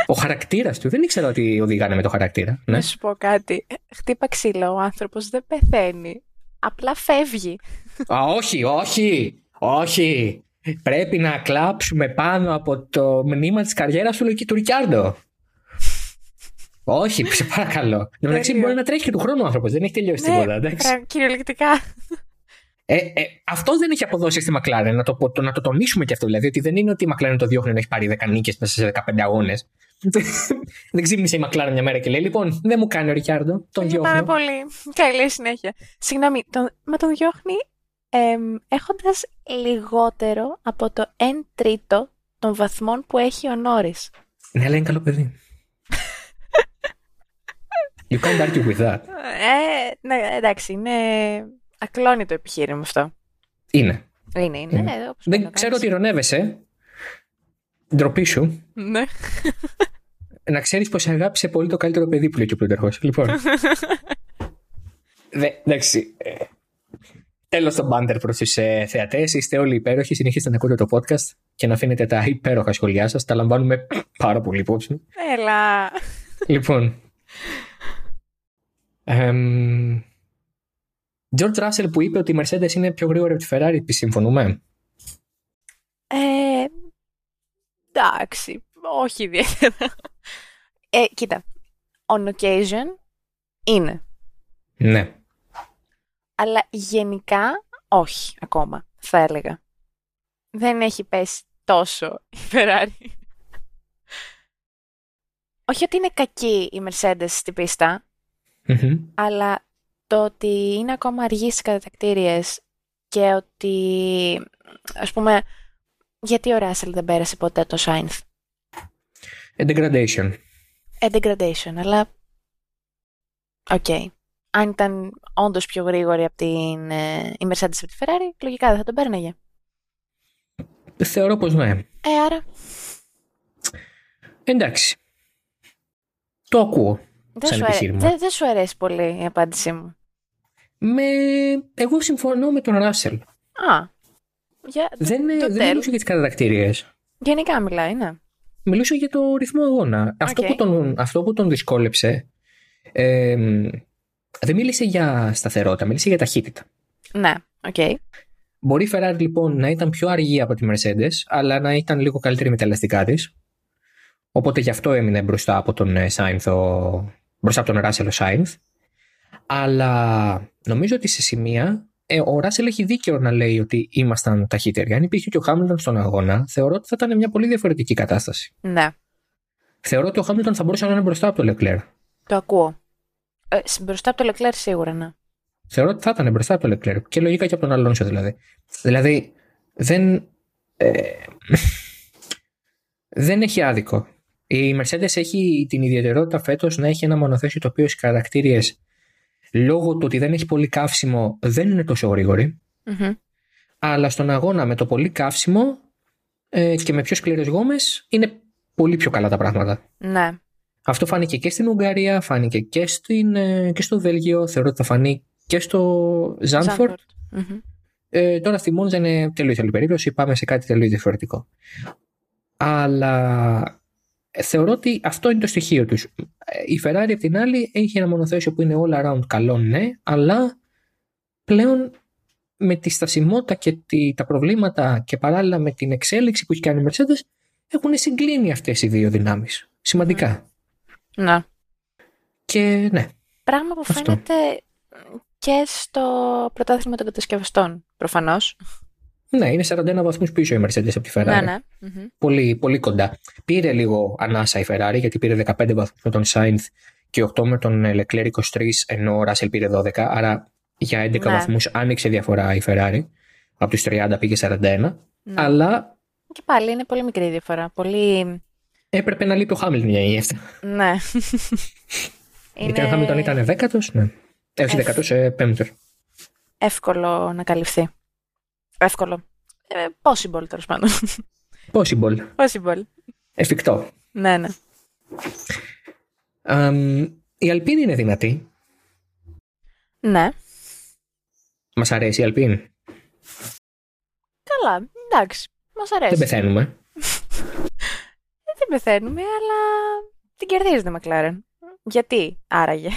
ο χαρακτήρας του. Δεν ήξερα ότι οδηγάνε με το χαρακτήρα. Ναι. Να σου πω κάτι. Χτύπα ξύλο. Ο άνθρωπος δεν πεθαίνει. Απλά φεύγει. Α, όχι, όχι, όχι. Πρέπει να κλάψουμε πάνω από το μνήμα της καριέρας του, Λουκί- του Ρικιάρντο. όχι, σε παρακαλώ. Εν τω μεταξύ Τέλειο. μπορεί να τρέχει και του χρόνου ο άνθρωπος, δεν έχει τελειώσει τίποτα. εντάξει. πρα- κυριολεκτικά. Ε, ε, αυτό δεν έχει αποδώσει στη Μακλάρεν, να το, πω- το, να το τονίσουμε και αυτό. Δηλαδή, ότι δεν είναι ότι η Μακλάρεν το διώχνει να έχει πάρει 10 νίκες μέσα σε 15 αγώνες. δεν ξύπνησε η Μακλάρεν μια μέρα και λέει: Λοιπόν, δεν μου κάνει ο Ρικιάρντο, τον Λυπάμαι διώχνω. πολύ. Καλή συνέχεια. Συγγνώμη, τον, μα τον διώχνει εμ, έχοντας λιγότερο από το 1 τρίτο των βαθμών που έχει ο Νόρις. Ναι, αλλά είναι καλό παιδί. you can't argue with that. Ε, ναι, εντάξει, είναι ακλόνητο επιχείρημα αυτό. Είναι. Είναι, είναι. Είναι. Ε, όπως Δεν το ξέρω κάνεις. ότι ηρωνεύεσαι. Ντροπή σου. Ναι. Να ξέρεις πως αγάπησε πολύ το καλύτερο παιδί που λέει και ο Πλούταρχο. Λοιπόν. Δε, εντάξει. Τέλος το μπάντερ προς τους ε, θεατές. Είστε όλοι υπέροχοι. Συνεχίστε να ακούτε το podcast και να αφήνετε τα υπέροχα σχόλιά σας. Τα λαμβάνουμε πάρα πολύ υπόψη. Έλα. λοιπόν. εμ, George Russell που είπε ότι η Mercedes είναι πιο γρήγορη από τη Ferrari, συμφωνούμε; Ε, εντάξει, όχι ιδιαίτερα. Ε, κοίτα, on occasion είναι, Ναι. Αλλά γενικά όχι ακόμα, θα έλεγα. Δεν έχει πέσει τόσο η Ferrari. όχι ότι είναι κακή η Mercedes στην πίστα, Μμμ. αλλά το ότι είναι ακόμα αργή στις κατατακτήριες και ότι, ας πούμε, γιατί ο Ράσελ δεν πέρασε ποτέ τον Sainz. Α, degradation. Ε, degradation, αλλά... Οκ. Αν ήταν όντως πιο γρήγορη από την ε, η Mercedes από τη Ferrari, λογικά δεν θα τον πέρναγε. Θεωρώ πως ναι. Ε, άρα Εντάξει. Το ακούω. δεν Σαν σου, αρέ- επιχείρημα. δεν- δεν σου αρέσει πολύ η απάντησή μου. Με... Εγώ συμφωνώ με τον Ράσελ. Α, για, Δεν, το δεν τέλ. μιλούσε για τις κατατακτήριες. Γενικά μιλάει, ναι. Μιλούσε για το ρυθμό αγώνα. Αυτό, Οκ. που τον, αυτό που τον δυσκόλεψε ε, δεν μίλησε για σταθερότητα, μίλησε για ταχύτητα. Ναι, οκ. Μπορεί η Ferrari λοιπόν να ήταν πιο αργή από τη Mercedes, αλλά να ήταν λίγο καλύτερη με τα ελαστικά της. Οπότε γι' αυτό έμεινε μπροστά από τον Σάινθ, μπροστά από τον Ράσελ ο Σάινθ. Αλλά νομίζω ότι σε σημεία ε, ο Ράσελ έχει δίκιο να λέει ότι ήμασταν ταχύτεροι. Αν υπήρχε και ο Χάμιλτον στον αγώνα, θεωρώ ότι θα ήταν μια πολύ διαφορετική κατάσταση. Ναι. Θεωρώ ότι ο Χάμιλτον θα μπορούσε να είναι μπροστά από το Λεκλέρ. Το ακούω. Ε, μπροστά από το Λεκλέρ σίγουρα, ναι. Θεωρώ ότι θα ήταν μπροστά από το Λεκλέρ. Και λογικά και από τον Αλόνσο δηλαδή. Δηλαδή, δεν. Ε, δεν έχει άδικο. Η Mercedes έχει την ιδιαιτερότητα φέτος να έχει ένα μονοθέσιο το οποίο στις χαρακτήριες λόγω του ότι δεν έχει πολύ καύσιμο δεν είναι τόσο γρήγορη. Μμμ. Αλλά στον αγώνα με το πολύ καύσιμο ε, και με πιο σκληρές γόμες είναι πολύ πιο καλά τα πράγματα. Ναι. Αυτό φάνηκε και στην Ουγγαρία, φάνηκε και, στην, ε, και στο Βέλγιο, θεωρώ ότι θα φανεί και στο Ζάντφορντ. Μμμ. Ε, τώρα στη Μόντζα είναι τελείως άλλη περίπτωση, πάμε σε κάτι τελείως διαφορετικό. Αλλά ε, θεωρώ ότι αυτό είναι το στοιχείο τους. Ε, Η Ferrari απ' την άλλη έχει ένα μονοθέσιο που είναι all around καλό, ναι, αλλά πλέον με τη στασιμότητα και τη- τα προβλήματα και παράλληλα με την εξέλιξη που έχει κάνει η Mercedes έχουν συγκλίνει αυτές οι δύο δυνάμεις. Σημαντικά. Ναι. Και ναι, Πράγμα που Αυτό. φαίνεται και στο πρωτάθλημα των κατασκευαστών, προφανώς. ναι, είναι 41 βαθμούς πίσω η Mercedes από τη Ferrari. Ναι, ναι. Μμμ. πολύ, πολύ κοντά. Πήρε λίγο ανάσα η Ferrari γιατί πήρε 15 βαθμούς με τον Sainz και 8 με τον ε, Leclerc 23 ενώ ο Russell πήρε 12 άρα για 11 Ναι. βαθμούς άνοιξε διαφορά η Ferrari από τους 30 πήγε 41 Ναι. αλλά Και πάλι είναι πολύ μικρή η διαφορά. Πολύ. Έπρεπε να λείπει ο Hamilton για η αυτά. Ναι. γιατί αν ο Hamilton ήταν δέκατος ναι. Ε, όχι Εφ. δέκατος, ε, πέμπτος. εύκολο να καλυφθεί. Εύκολο. Ε, possible, τέλος πάντων. Possible, possible. εφικτό. Ναι, ναι. Αμ, η Alpine είναι δυνατή. Ναι. Μας αρέσει η Alpine. Καλά, εντάξει. Μας αρέσει. Δεν πεθαίνουμε. Δεν πεθαίνουμε, αλλά την κερδίζετε, Μακλάρεν. Γιατί, άραγε;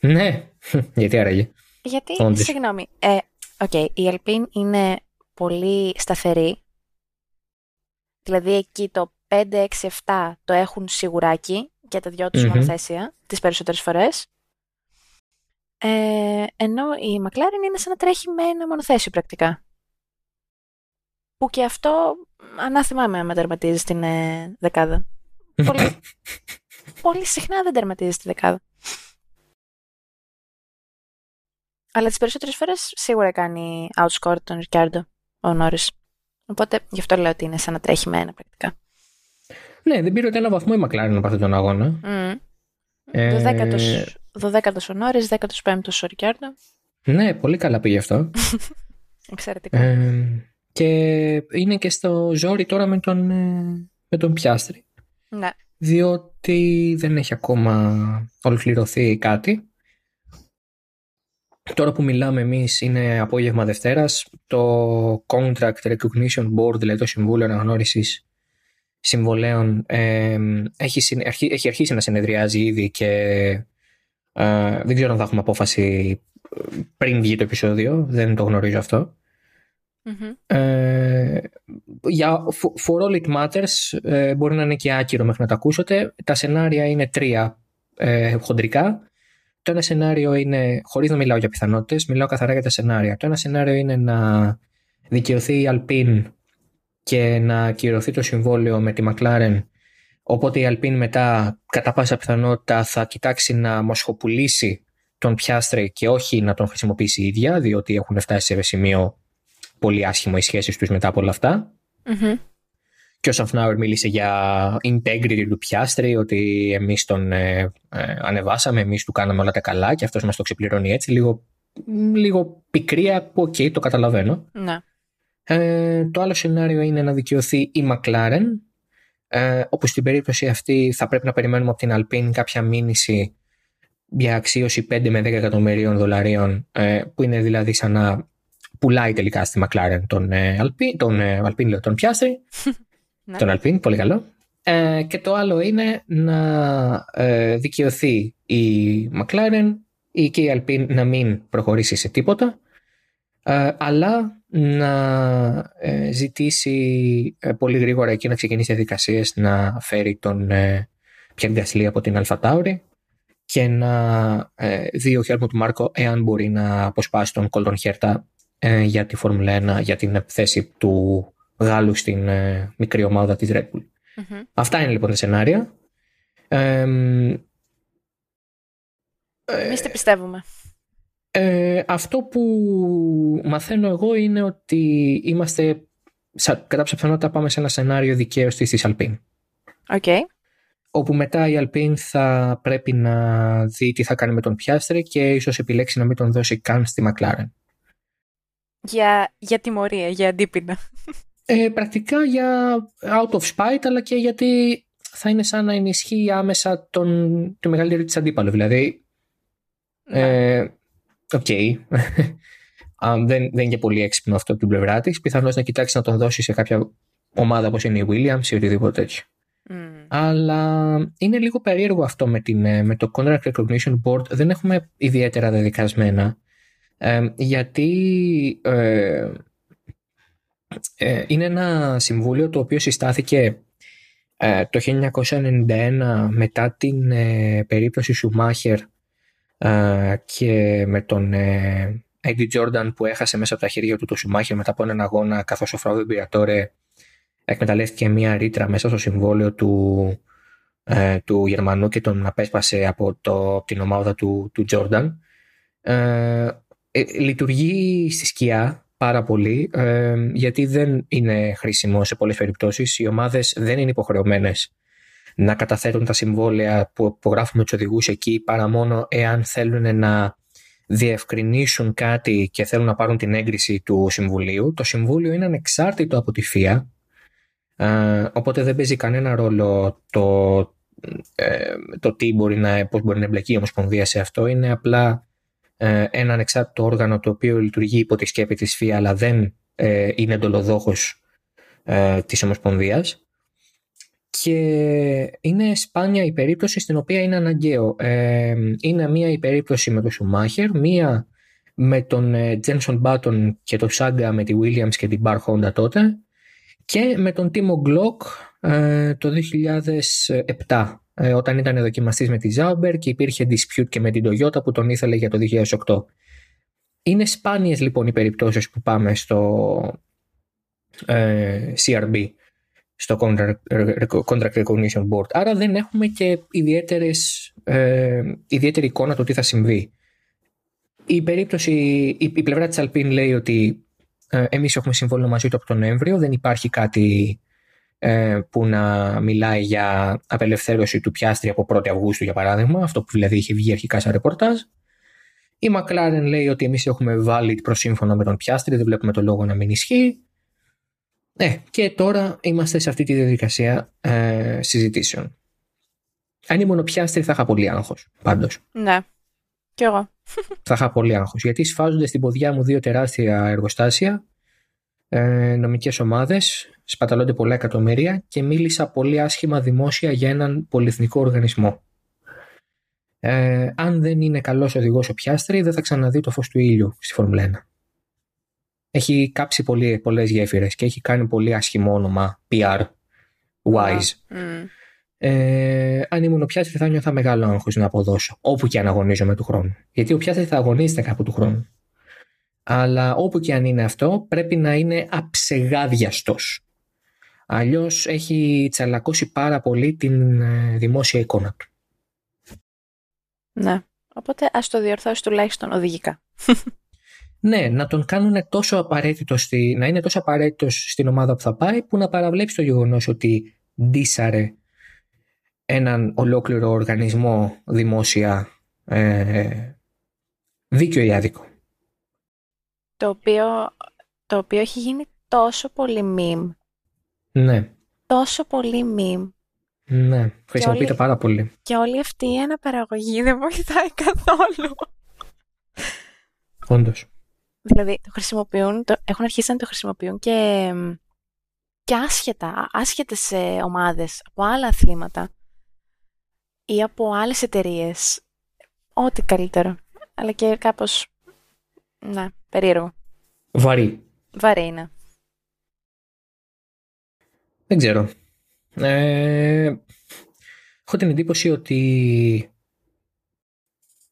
ναι, γιατί άραγε. Γιατί, Όντως. συγγνώμη, ε, οκ, η Alpine είναι πολύ σταθερή. Δηλαδή εκεί το 5, 6, 7 το έχουν σιγουράκι για τα δυο τους Μμμ. μονοθέσια τις περισσότερες φορές. Ε, ενώ η McLaren είναι σαν να τρέχει με ένα μονοθέσιο πρακτικά. Που και αυτό ανάθυμά με άμα τερματίζεις στην ε, δεκάδα. Πολύ, πολύ συχνά δεν τερματίζεις στη δεκάδα. Αλλά τις περισσότερες φορές σίγουρα κάνει outscore τον Ρικάρντο ο Νόρις. Οπότε γι' αυτό λέω ότι είναι σαν να τρέχει με ένα πρακτικά. ναι, δεν πήρε ούτε ένα βαθμό η McLaren από αυτόν τον αγώνα. Mm. Ε, Δωδέκατος, δωδέκατος ο Νόρις, δέκατος πέμπτος ο Ρικάρντο. Ναι, πολύ καλά πήγε αυτό. Εξαιρετικό. Ε, και είναι και στο ζόρι τώρα με τον, ε, με τον Πιάστρη. ναι. Διότι δεν έχει ακόμα ολοκληρωθεί κάτι. Τώρα που μιλάμε εμείς είναι απόγευμα Δευτέρας. Το Contract Recognition Board, δηλαδή το Συμβούλιο Αναγνώρισης Συμβολέων, ε, έχει, συνε- αρχι- έχει αρχίσει να συνεδριάζει ήδη και ε, δεν ξέρω αν θα έχουμε απόφαση πριν βγει το επεισόδιο. Δεν το γνωρίζω αυτό. Μμμ. Ε, για, for, for all it matters ε, μπορεί να είναι και άκυρο μέχρι να τα ακούσετε. Τα σενάρια είναι τρία ε, χοντρικά. Το ένα σενάριο είναι, χωρίς να μιλάω για πιθανότητες, μιλάω καθαρά για τα σενάρια. Το ένα σενάριο είναι να δικαιωθεί η Alpine και να ακυρωθεί το συμβόλαιο με τη McLaren οπότε η Alpine μετά κατά πάσα πιθανότητα θα κοιτάξει να μοσχοπουλήσει τον Πιάστρε και όχι να τον χρησιμοποιήσει η ίδια διότι έχουν φτάσει σε σημείο πολύ άσχημο οι σχέσεις τους μετά από όλα αυτά. Μμμ. Και ο Σαφνάουρ μίλησε για integrity του Πιάστρη, ότι εμείς τον ε, ε, ανεβάσαμε, εμείς του κάναμε όλα τα καλά και αυτός μας το ξεπληρώνει έτσι. Λίγο, λίγο πικρία που οκ, το καταλαβαίνω. Ναι. Ε, το άλλο σενάριο είναι να δικαιωθεί η McLaren, ε, όπου στην περίπτωση αυτή θα πρέπει να περιμένουμε από την Alpine κάποια μήνυση για αξίωση 5 με 10 εκατομμυρίων δολαρίων, ε, που είναι δηλαδή σαν να πουλάει τελικά στη McLaren τον, ε, Alpine, τον, ε, Alpine, λέω, τον Piastri, Ναι. τον Alpine, πολύ καλό. Ε, και το άλλο είναι να ε, δικαιωθεί η McLaren ή και η Alpine να μην προχωρήσει σε τίποτα ε, αλλά να ε, ζητήσει ε, πολύ γρήγορα εκεί να ξεκινήσει διαδικασίες να φέρει τον Πιέρ Γκασλή από την Αλφατάουρη και να δει ο Χέρμουτ Μάρκο εάν μπορεί να αποσπάσει τον Κόλτον Χέρτα για τη Φόρμουλα 1 για την θέση του Γάλλου στην μικρή ομάδα της Red Bull. Αυτά είναι λοιπόν τα σενάρια. Εμείς τι πιστεύουμε; Ε, αυτό που μαθαίνω εγώ είναι ότι είμαστε κατά πιθανότητα πάμε σε ένα σενάριο δικαίωσης της Alpine. Okay. Όπου μετά η Alpine θα πρέπει να δει τι θα κάνει με τον Πιάστρη και ίσως επιλέξει να μην τον δώσει καν στη McLaren. Για, για τιμωρία, για αντίπεινα. Ε, πρακτικά για out of spite αλλά και γιατί θα είναι σαν να ενισχύει άμεσα τον, το μεγαλύτερο της αντίπαλο. Δηλαδή ναι. ε, OK. Okay. δεν, δεν είναι και πολύ έξυπνο αυτό από την πλευρά της. Πιθανώς να κοιτάξεις να τον δώσεις σε κάποια ομάδα όπως είναι η Williams ή οτιδήποτε τέτοιο. Mm. Αλλά είναι λίγο περίεργο αυτό με, την, ε, με το Contract Recognition Board. Δεν έχουμε ιδιαίτερα δεδικασμένα. Ε, γιατί ε, ε, είναι ένα συμβούλιο το οποίο συστάθηκε ε, το 1991 μετά την περίπτωση Σουμάχερ και με τον Eddie Jordan που έχασε μέσα από τα χέρια του το Σουμάχερ μετά από έναν αγώνα καθώς ο Φράουδο Μπιρατόρε εκμεταλλεύτηκε μια ρήτρα μέσα στο συμβόλαιο του, ε, του Γερμανού και τον απέσπασε από, το, την ομάδα του, του Jordan. Ε, ε, λειτουργεί στη σκιά πάρα πολύ γιατί δεν είναι χρήσιμο σε πολλές περιπτώσεις. Οι ομάδες δεν είναι υποχρεωμένες να καταθέτουν τα συμβόλαια που υπογράφουν τους οδηγούς εκεί παρά μόνο εάν θέλουν να διευκρινίσουν κάτι και θέλουν να πάρουν την έγκριση του Συμβουλίου. Το Συμβούλιο είναι ανεξάρτητο από τη ΦΙΑ, ε, οπότε δεν παίζει κανένα ρόλο το, ε, το τι μπορεί να, πώς μπορεί να εμπλεκεί η Ομοσπονδία σε αυτό. Είναι απλά ε, ένα ανεξάρτητο όργανο το οποίο λειτουργεί υπό τη σκέπη της ΦΙΑ αλλά δεν είναι εντολοδόχος της Ομοσπονδίας και είναι σπάνια η περίπτωση στην οποία είναι αναγκαίο. Ε, είναι μία η περίπτωση με τον Σουμάχερ, μία με τον Τζένσον Μπάτον και τον Σάγκα με τη Williams και την Bar Honda τότε και με τον Τίμο Γκλοκ ε, το 2007 ε, όταν ήταν δοκιμαστής με τη Zauber και υπήρχε dispute και με την Toyota που τον ήθελε για το 2008. Είναι σπάνιες λοιπόν οι περιπτώσεις που πάμε στο ε, CRB στο Contract Recognition Board. Άρα δεν έχουμε και ιδιαίτερες, ε, ιδιαίτερη εικόνα του τι θα συμβεί. Η, περίπτωση, η, η πλευρά της Alpine λέει ότι ε, εμείς έχουμε συμβόλαιο μαζί του από τον Νοέμβριο, δεν υπάρχει κάτι ε, που να μιλάει για απελευθέρωση του πιάστρι από 1η Αυγούστου για παράδειγμα, αυτό που δηλαδή είχε βγει αρχικά σαν ρεπορτάζ. Η McLaren λέει ότι εμείς έχουμε βάλει προσύμφωνο με τον πιάστρι, δεν βλέπουμε το λόγο να μην ισχύει. Ναι, και τώρα είμαστε σε αυτή τη διαδικασία ε, συζητήσεων. Αν ήμουν πιάστρι θα είχα πολύ άγχος. Πάντως. Ναι. Κι εγώ. Θα είχα πολύ άγχος. Γιατί σφάζονται στην ποδιά μου δύο τεράστια εργοστάσια, ε, νομικές ομάδες, σπαταλώνται πολλά εκατομμύρια και μίλησα πολύ άσχημα δημόσια για έναν πολυεθνικό οργανισμό. Ε, αν δεν είναι καλός οδηγός ο πιάστρι, δεν θα ξαναδεί το φως του ήλιου στη Φόρμουλα 1 έχει κάψει πολύ, πολλές γέφυρες και έχει κάνει πολύ άσχημο όνομα PR wise. Mm. Ε, αν ήμουν ο Πιάστρη θα νιώθα μεγάλο άγχος να αποδώσω όπου και αν αγωνίζομαι του χρόνου. Γιατί ο Πιάστρη θα αγωνίζεται κάπου του χρόνου. Αλλά όπου και αν είναι αυτό πρέπει να είναι αψεγάδιαστος. Αλλιώς έχει τσαλακώσει πάρα πολύ την ε, δημόσια εικόνα του. Ναι. Οπότε ας το διορθώσει τουλάχιστον οδηγικά. ναι, να τον κάνουν τόσο απαραίτητο, στη, να είναι τόσο απαραίτητος στην ομάδα που θα πάει, που να παραβλέψει το γεγονός ότι ντύσαρε έναν ολόκληρο οργανισμό δημόσια ε, δίκαιο ή άδικο. Το οποίο, το οποίο έχει γίνει τόσο πολύ meme. Ναι. Τόσο πολύ meme. Ναι, χρησιμοποιείται πάρα πολύ. Και όλη αυτή η αναπαραγωγή δεν βοηθάει καθόλου. Όντως. Δηλαδή, το χρησιμοποιούν, το, έχουν αρχίσει να το χρησιμοποιούν και, και άσχετα, άσχετες ομάδες από άλλα αθλήματα ή από άλλες εταιρείες. Ό,τι καλύτερο. Αλλά και κάπως, ναι, περίεργο. Βαρύ. Βαρύ είναι. Δεν ξέρω. Ε, έχω την εντύπωση ότι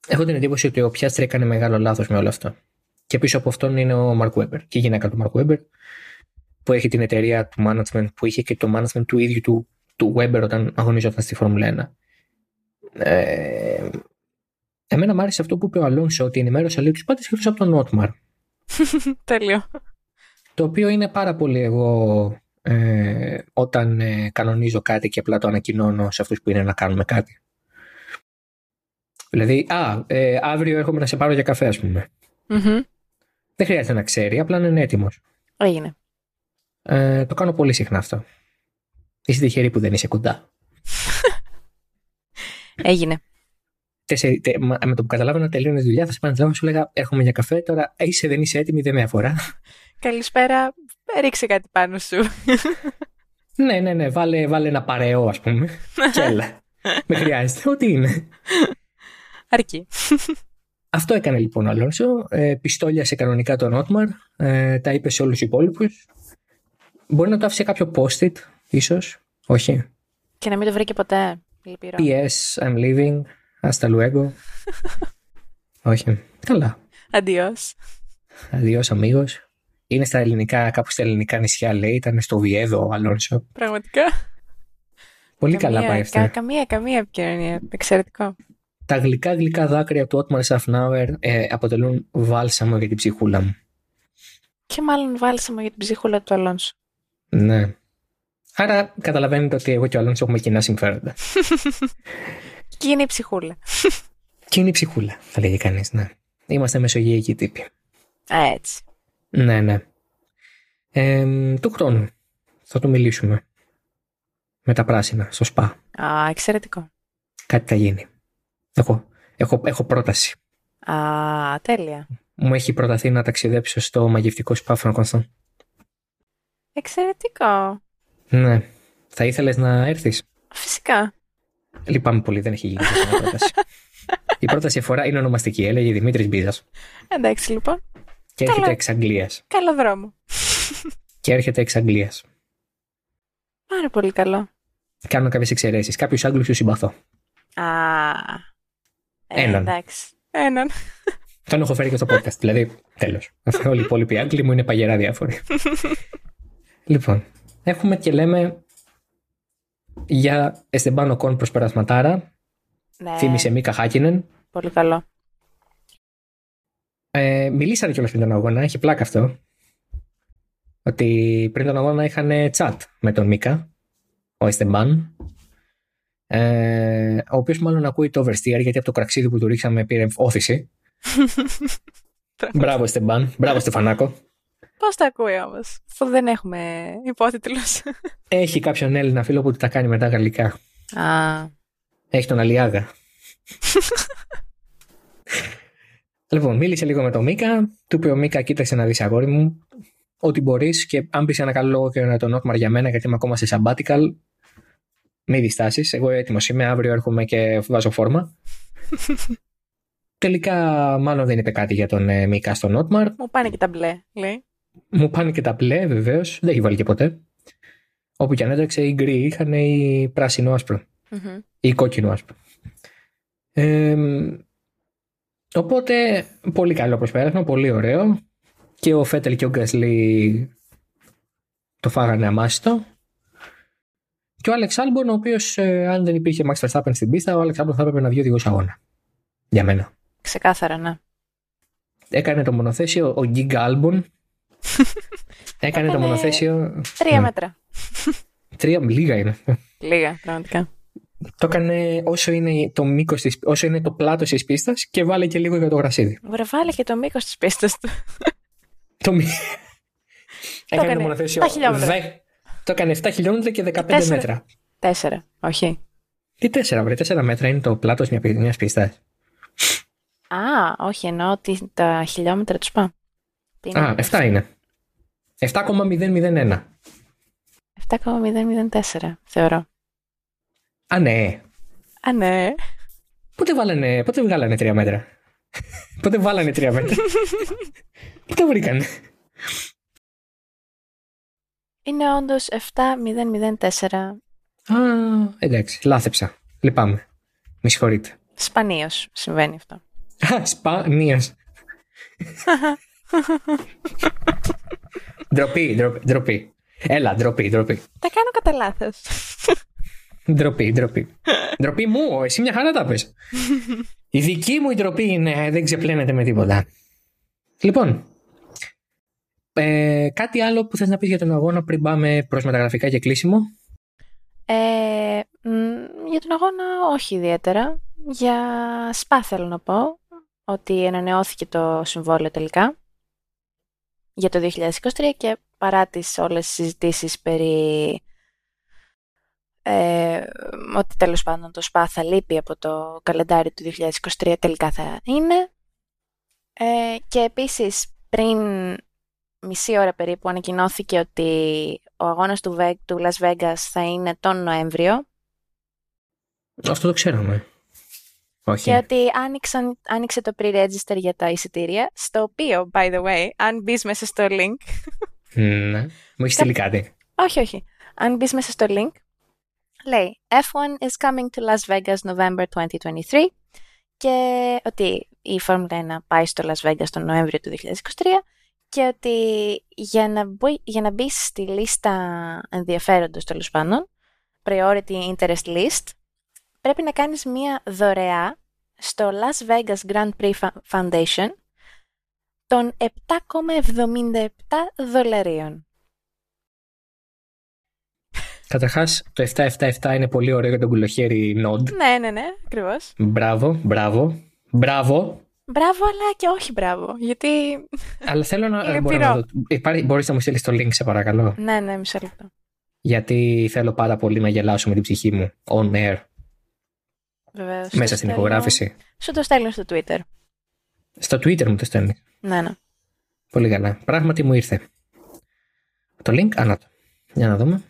έχω την εντύπωση ότι ο Πιάστρη έκανε μεγάλο λάθος με όλο αυτό. Και πίσω από αυτόν είναι ο Μαρκ Βέμπερ και η γυναίκα του Μαρκ Βέμπερ που έχει την εταιρεία του management που είχε και το management του ίδιου του, του Weber όταν αγωνίζονταν στη Φόρμουλα 1. Ε, εμένα μου άρεσε αυτό που είπε ο Αλόνσο ότι ενημέρωσε λίγο τους πάντες εκτό από τον Νότμαρ. Τέλειο. Το οποίο είναι πάρα πολύ εγώ ε, όταν ε, κανονίζω κάτι και απλά το ανακοινώνω σε αυτούς που είναι να κάνουμε κάτι. Δηλαδή, α, ε, αύριο έρχομαι να σε πάρω για καφέ, ας πούμε. Mm-hmm. Δεν χρειάζεται να ξέρει, απλά να είναι έτοιμος. Έγινε. Ε, το κάνω πολύ συχνά αυτό. Είσαι τυχερή που δεν είσαι κοντά. Έγινε. Τεσσερι, τε, με το που καταλάβαινα να τελείωνες δουλειά, θα σε πάνε τηλέφωνο σου λέγα Έρχομαι για καφέ. Τώρα είσαι, δεν είσαι έτοιμη, δεν με αφορά. Καλησπέρα. Ρίξε κάτι πάνω σου. ναι, ναι, ναι. Βάλε, βάλε ένα παρεό, ας πούμε. και έλα. με χρειάζεται. Ό,τι είναι. Αρκεί. Αυτό έκανε λοιπόν ο Αλόνσο. Ε, πιστόλιασε κανονικά τον Ότμαρ. Ε, τα είπε σε όλους τους υπόλοιπους. Μπορεί να το άφησε κάποιο post-it, ίσως. Όχι. Και να μην το βρήκε ποτέ. Λυπηρό. P.S. I'm leaving. Hasta luego. Όχι. Καλά. Αντιό. Αντιό, αμίγο. Είναι στα ελληνικά, κάπου στα ελληνικά νησιά, λέει. Ήταν στο Βιέδο ο Αλόνσο. Πραγματικά. Πολύ καλά πάει αυτό. Κα, καμία, καμία επικοινωνία. Εξαιρετικό. Τα γλυκά γλυκά δάκρυα του Ότμαρ Σαφνάουερ ε, αποτελούν βάλσαμο για την ψυχούλα μου. Και μάλλον βάλσαμο για την ψυχούλα του Αλόνσο. Ναι. Άρα καταλαβαίνετε ότι εγώ και ο Αλόνσο έχουμε κοινά συμφέροντα. Και είναι η ψυχούλα. και είναι η ψυχούλα, θα λέγει κανείς, ναι. Είμαστε μεσογειακοί τύποι. Α, έτσι. Ναι, ναι. Ε, του χρόνου θα το μιλήσουμε. Με τα πράσινα, στο σπα. Α, εξαιρετικό. Κάτι θα γίνει. Έχω, έχω, έχω πρόταση. Α, τέλεια. Μου έχει προταθεί να ταξιδέψω στο μαγευτικό σπα Φραγκονθόν. Εξαιρετικό. Ναι. Θα ήθελες να έρθεις; Φυσικά. Λυπάμαι πολύ, δεν έχει γίνει αυτή η πρόταση. η πρόταση αφορά είναι ονομαστική, έλεγε Δημήτρης Μπίζας. Εντάξει λοιπόν. Και έρχεται Καλό... εξ Αγγλίας. Καλό δρόμο. και έρχεται εξ Αγγλίας. Πάρα πολύ καλό. Κάνω κάποιες εξαιρέσεις. Κάποιους Άγγλους του συμπαθώ. Α. Ε, Έναν. Εντάξει. Έναν. Τον έχω φέρει και στο podcast. Δηλαδή, τέλος. Όλοι οι υπόλοιποι Άγγλοι μου είναι παγερά διάφοροι. λοιπόν, έχουμε και λέμε για Εστεμπάνο Κον προσπερασματάρα. Ναι. Θύμησε Μίκα Χάκινεν. Πολύ καλό. Ε, μιλήσανε κιόλας πριν τον αγώνα, έχει πλάκα αυτό. Ότι πριν τον αγώνα είχαν chat με τον Μίκα, ο Εστεμπάν. Ε, ο οποίος μάλλον ακούει το oversteer γιατί από το κραξίδι που του ρίξαμε πήρε όθηση. Μπράβο, Εστεμπάν. Μπράβο, Στεφανάκο. Πώς τα ακούει όμως, αφού δεν έχουμε υπότιτλους. Έχει κάποιον Έλληνα φίλο που τα κάνει μετά γαλλικά. Α. Έχει τον Αλιάγα. λοιπόν, μίλησε λίγο με τον Μίκα. Του είπε ο Μίκα, κοίταξε να δεις αγόρι μου. Ό,τι μπορείς και αν πεις ένα καλό λόγο και να τον Νότμαρ για μένα, γιατί είμαι ακόμα σε sabbatical, μη διστάσεις. Εγώ έτοιμος είμαι. Αύριο έρχομαι και βάζω φόρμα. Τελικά, μάλλον δεν είπε κάτι για τον ε, Μίκα στον Νότμαρ. Μου πάνε και τα μπλε, λέει. Μου πάνε και τα μπλε, βεβαίως. Δεν έχει βάλει και ποτέ. Όπου και αν έτρεξε, οι γκρι είχαν ή πράσινο άσπρο. Mm-hmm. Ή κόκκινο άσπρο. Ε, οπότε, πολύ καλό προσπέρασμα, πολύ ωραίο. Και ο Φέτελ και ο Γκασλί το φάγανε αμάσητο. Και ο Άλεξ Άλμπον, ο οποίος, ε, αν δεν υπήρχε Max Verstappen στην πίστα, ο Άλεξ Άλμπον θα έπρεπε να βγει οδηγός αγώνα. Για μένα. Ξεκάθαρα, ναι. Έκανε το μονοθέσιο ο giga Άλμπον. Έκανε το μονοθέσιο. Τρία μέτρα. Τρία, λίγα είναι. Λίγα, πραγματικά. Το έκανε όσο είναι το μήκος της, όσο είναι το πλάτος της πίστας και βάλε και λίγο για το γρασίδι. Βρε, βάλε και το μήκος της πίστας του. το μήκο. Έκανε το μονοθέσιο. Το έκανε 7 χιλιόμετρα και 15 4. μέτρα. 4, όχι. Τι 4, βρε, 4 μέτρα είναι το πλάτος μια πίστας. Α, όχι, εννοώ ότι τα χιλιόμετρα τους πάω. Α, 7 είναι. 7,001. 7,004, θεωρώ. Α, ναι. Α, ναι. Πότε, βάλανε, πότε βγάλανε τρία μέτρα; πότε βάλανε τρία μέτρα; Πού τα βρήκανε; Είναι όντως 7004. Α, εντάξει, λάθεψα. Λυπάμαι. Με συγχωρείτε. Σπανίως συμβαίνει αυτό. Σπανίως. Ντροπή, ντροπή, ντροπή. Έλα, ντροπή, ντροπή. Τα κάνω κατά λάθος. Ντροπή, ντροπή. ντροπή μου, εσύ μια χαρά τα πες. η δική μου η ντροπή είναι, δεν ξεπλένεται με τίποτα. Λοιπόν, ε, κάτι άλλο που θες να πεις για τον αγώνα πριν πάμε προς μεταγραφικά και κλείσιμο; Ε, για τον αγώνα όχι ιδιαίτερα. Για ΣΠΑ θέλω να πω ότι ανανεώθηκε το συμβόλαιο τελικά για το 2023 και παρά τις όλες τις συζητήσεις περί ε, ότι τέλος πάντων το ΣΠΑ θα λείπει από το καλεντάρι του 2023 τελικά θα είναι. Ε, και επίσης πριν μισή ώρα περίπου ανακοινώθηκε ότι ο αγώνας του, του Las Vegas θα είναι τον Νοέμβριο. Αυτό το ξέραμε όχι. Και ότι άνοιξαν, άνοιξε το pre-register για τα εισιτήρια, στο οποίο, by the way, αν μπεις μέσα στο link... Ναι, μου έχεις στείλει κάτι. Όχι, όχι. Αν μπεις μέσα στο link, λέει F1 is coming to Las Vegas November 2023 και ότι η Φόρμουλα 1 πάει στο Las Vegas τον Νοέμβριο του 2023 και ότι για να, μπει, για να μπεις στη λίστα ενδιαφέροντος τέλος πάντων, priority interest list, πρέπει να κάνεις μία δωρεά στο Las Vegas Grand Prix Foundation των 7,77 δολαρίων. Καταρχάς, το 777 είναι πολύ ωραίο για τον κουλοχέρι Nod. Ναι, ναι, ναι, ακριβώς. Μπράβο, μπράβο. Μπράβο. Μπράβο, αλλά και όχι μπράβο. Γιατί. Αλλά θέλω να. Μπορώ να Μπορείς να μου στείλεις το link, σε παρακαλώ. Ναι, ναι, μισό λεπτό. Γιατί θέλω πάρα πολύ να γελάσω με την ψυχή μου. On air. Βεβαίως, Μέσα στην υπογράφηση. Σου το στέλνω στο Twitter. Στο Twitter μου το στέλνεις. Ναι, ναι. Πολύ καλά. Πράγματι μου ήρθε. Το link, ανάτο. Για να δούμε.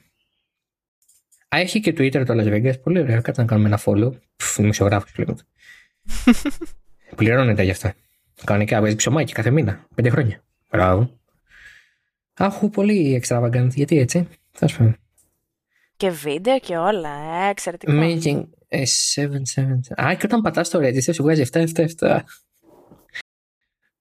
Α, έχει και Twitter το Las Vegas. Πολύ ωραία. Κάτσε να κάνουμε ένα follow. Δημοσιογράφος πλέον. Πληρώνεται γι' αυτά. Κανονικά παίζει ψωμάκι κάθε μήνα. Πέντε χρόνια. Μπράβο. Αχού, πολύ extravagant. Γιατί έτσι. Θα σου πω. Και βίντεο και όλα. Ε, εξαιρετικό. Making a 777. Α, και όταν πατάς το register σου βγάζει 777.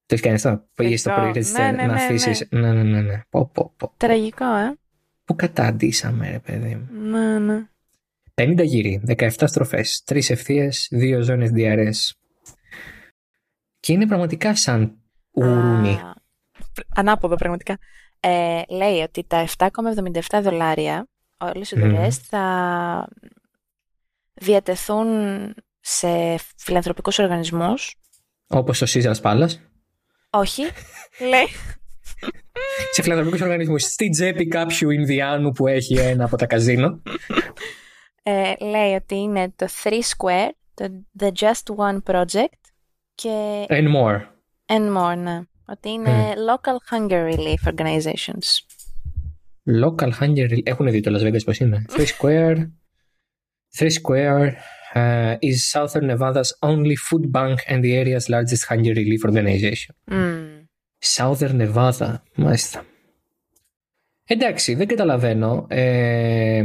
Το έχει κάνει αυτό. Πήγες στο pre-register ναι, ναι, να ναι, αφήσεις. Ναι, ναι, ναι. ναι. Πω, πω, πω. Τραγικό, ε. Πού καταντήσαμε, ρε παιδί μου. Ναι, ναι. 50 γύρι, 17 στροφές, 3 ευθείες, 2 ζώνες DRS. Και είναι πραγματικά σαν ουρούνι. Ανάποδο, πραγματικά. Ε, λέει ότι τα 7,77 δολάρια, όλες οι δουλειές θα διατεθούν σε φιλανθρωπικούς οργανισμούς. Όπως το Caesars Palace. Όχι, λέει. σε φιλανθρωπικούς οργανισμούς. Στη τσέπη κάποιου Ινδιάνου που έχει ένα από τα καζίνο. Ε, λέει ότι είναι το Three Square, το The Just One Project και... And more. And more, ναι. Ότι είναι Local Hunger Relief Organizations. Local Hunger Relief. Έχουν δει το Las Vegas πώς είναι. Three Square... Three Square uh, is Southern Nevada's only food bank and the area's largest hunger relief organization. Mm. Southern Nevada, μάλιστα. Εντάξει, δεν καταλαβαίνω. Ε,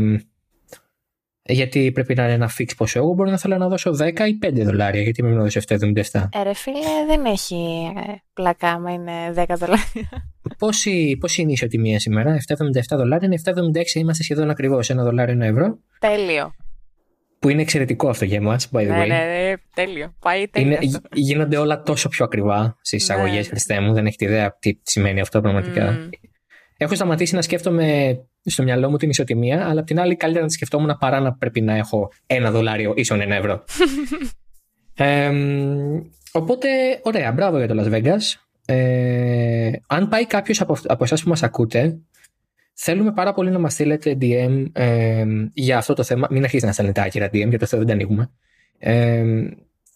γιατί πρέπει να είναι ένα fix ποσό. Εγώ μπορώ να θέλω να δώσω 10 ή 5 δολάρια. Γιατί πρέπει να δώσω 7,77. Ε, ρε φίλε, δεν έχει πλακά άμα είναι 10 δολάρια. Πόση, πόση είναι η ισοτιμία σήμερα, 7,77 δολάρια, είναι 7,76, είμαστε σχεδόν ακριβώς ένα δολάριο ένα ευρώ. Τέλειο. Που είναι εξαιρετικό αυτό για εμά, by the ναι, way. Ναι, ναι, τέλειο. Πάει τέλειο. Είναι, γίνονται όλα τόσο πιο ακριβά στις εισαγωγές, ναι. Χριστέ μου. Δεν έχετε ιδέα τι σημαίνει αυτό πραγματικά. Mm. Έχω σταματήσει να σκέφτομαι στο μυαλό μου την ισοτιμία, αλλά απ' την άλλη καλύτερα να τη σκεφτόμουν παρά να πρέπει να έχω ένα δολάριο ίσον ένα ευρώ. ε, οπότε, ωραία, μπράβο για το Las Vegas. Ε, αν πάει κάποιος από, από εσάς που μας ακούτε, θέλουμε πάρα πολύ να μας στείλετε DM ε, για αυτό το θέμα. Μην αρχίσετε να στέλνετε άκυρα DM, γιατί αυτό δεν τα ανοίγουμε. Ε,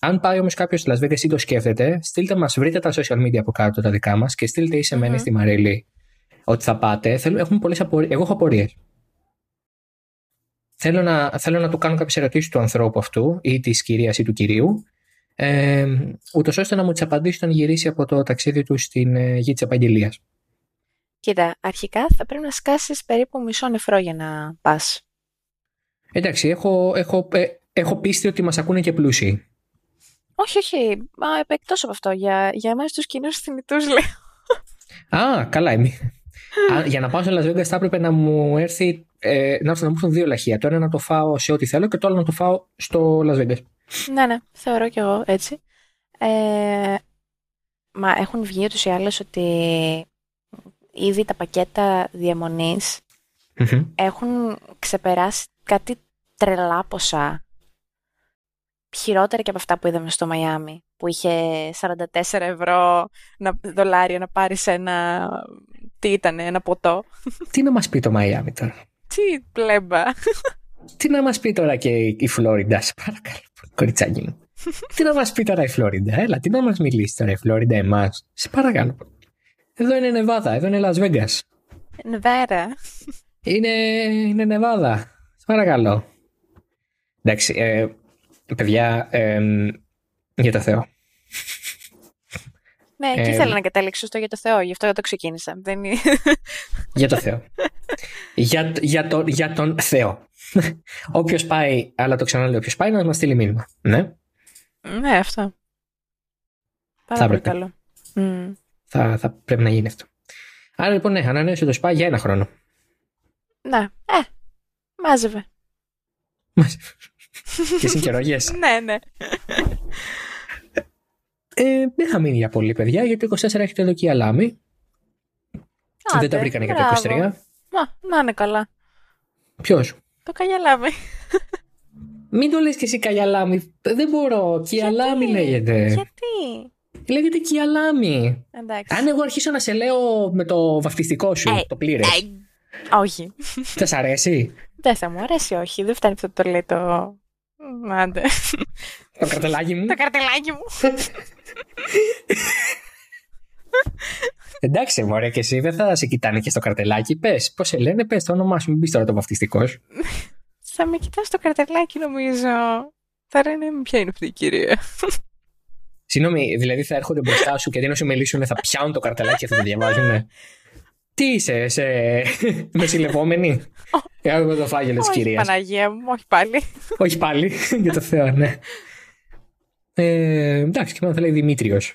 αν πάει όμως κάποιος στη Las Vegas ή το σκέφτεται, στείλτε μας, βρείτε τα social media από κάτω τα δικά μας και στείλτε ή σε μένα mm-hmm. στη Μαρίλη ότι θα πάτε. Θέλω, έχουμε πολλές απορίες. Εγώ έχω απορίες. Θέλω να, θέλω να του κάνω κάποιες ερωτήσεις του ανθρώπου αυτού ή της κυρίας ή του κυρίου, ε, ούτως ώστε να μου τις απαντήσει όταν γυρίσει από το ταξίδι του στην ε, γη της επαγγελίας. Κοίτα, αρχικά θα πρέπει να σκάσεις περίπου μισό νεφρό για να πας. Εντάξει, έχω, έχω, ε, έχω πίστη ότι μας ακούνε και πλούσιοι. Όχι, όχι. Μα εκτός από αυτό. Για, για εμάς τους κοινούς θνητούς λέω. Α, καλά. Εμείς. Α, για να πάω σε Las Vegas θα έπρεπε να μου έρθει ε, να, έρθουν- να μου έρθουν δύο λαχεία. Το ένα να το φάω σε ό,τι θέλω και το άλλο να το φάω στο Las Vegas. ναι, ναι. Θεωρώ κι εγώ έτσι. Ε, μα έχουν βγει ούτως ή άλλως ότι ήδη τα πακέτα διαμονής Μμμ. έχουν ξεπεράσει κάτι τρελά ποσά. Χειρότερα και από αυτά που είδαμε στο Μαϊάμι, που είχε 44 ευρώ να, δολάρια να πάρεις ένα, τι ήταν, ένα ποτό. Τι να μας πει το Μαϊάμι τώρα; Τι πλέμπα. Τι να μας πει τώρα και η Φλόριντα, σε παρακαλώ, κοριτσάκι μου. τι να μας πει τώρα η Φλόριντα, έλα, τι να μας μιλήσει τώρα η Φλόριντα εμάς. Σε παρακαλώ. Εδώ είναι Νεβάδα, εδώ είναι Las Vegas. Νεβέρα. Είναι, είναι Νεβάδα. Σε παρακαλώ. Εντάξει, ε, παιδιά, ε, για το Θεό. Ναι, εκεί Ε, ήθελα να καταλήξω στο για το Θεό, γι' αυτό το ξεκίνησα. Δεν είναι... Για το Θεό. για, για, το, για τον Θεό. Όποιος πάει, αλλά το ξαναλέω, όποιος πάει να μας στείλει μήνυμα. Ναι, ναι, αυτό. Πάρα Θα πολύ έπρεπε. καλό. Μμ. θα, θα πρέπει να γίνει αυτό. Άρα λοιπόν, ναι, ανανέωσε το σπά για ένα χρόνο. Ναι, ε, μάζευε. Και συγκαιρογές. ναι, ναι. ε, δεν θα μείνει για πολύ, παιδιά, γιατί το 24 έχετε εδώ και η Αλάμη. δεν Άντε, τα βρήκανε για το μπράβο. 23. Μα, να είναι καλά. Ποιος; Το καγιαλάμε. Μην το λες και εσύ Καγιαλάμη. Δεν μπορώ. Κιαλάμη λέγεται. Γιατί; Λέγεται Κιαλάμη. Εντάξει. Αν εγώ αρχίσω να σε λέω με το βαφτιστικό σου, Ε, το πλήρες, Ε, όχι. θα σ' αρέσει; Δεν θα μου αρέσει, όχι. Δεν φτάνει αυτό το λέει το. Μ, Άντε. Το καρτελάκι μου. το καρτελάκι μου. Εντάξει, μωρέ, και εσύ δεν θα σε κοιτάνε και στο καρτελάκι. Πες, πώς σε λένε, πες το όνομά σου, μην πεις τώρα το βαφτιστικός σου. θα με κοιτάς το καρτελάκι, νομίζω. Θα λένε ποια είναι αυτή η κυρία. Συγγνώμη, δηλαδή θα έρχονται μπροστά σου και αντί να σου μιλήσουν θα πιάνουν το καρτελάκι και θα το διαβάζουν. Τι είσαι, σε μεσηλευόμενη; Εγώ το φάγελο της όχι, κυρίας. Παναγία μου, όχι πάλι. Όχι πάλι, για το Θεό, ναι. Ε, εντάξει, και μάλλον θα λέει Δημήτριος.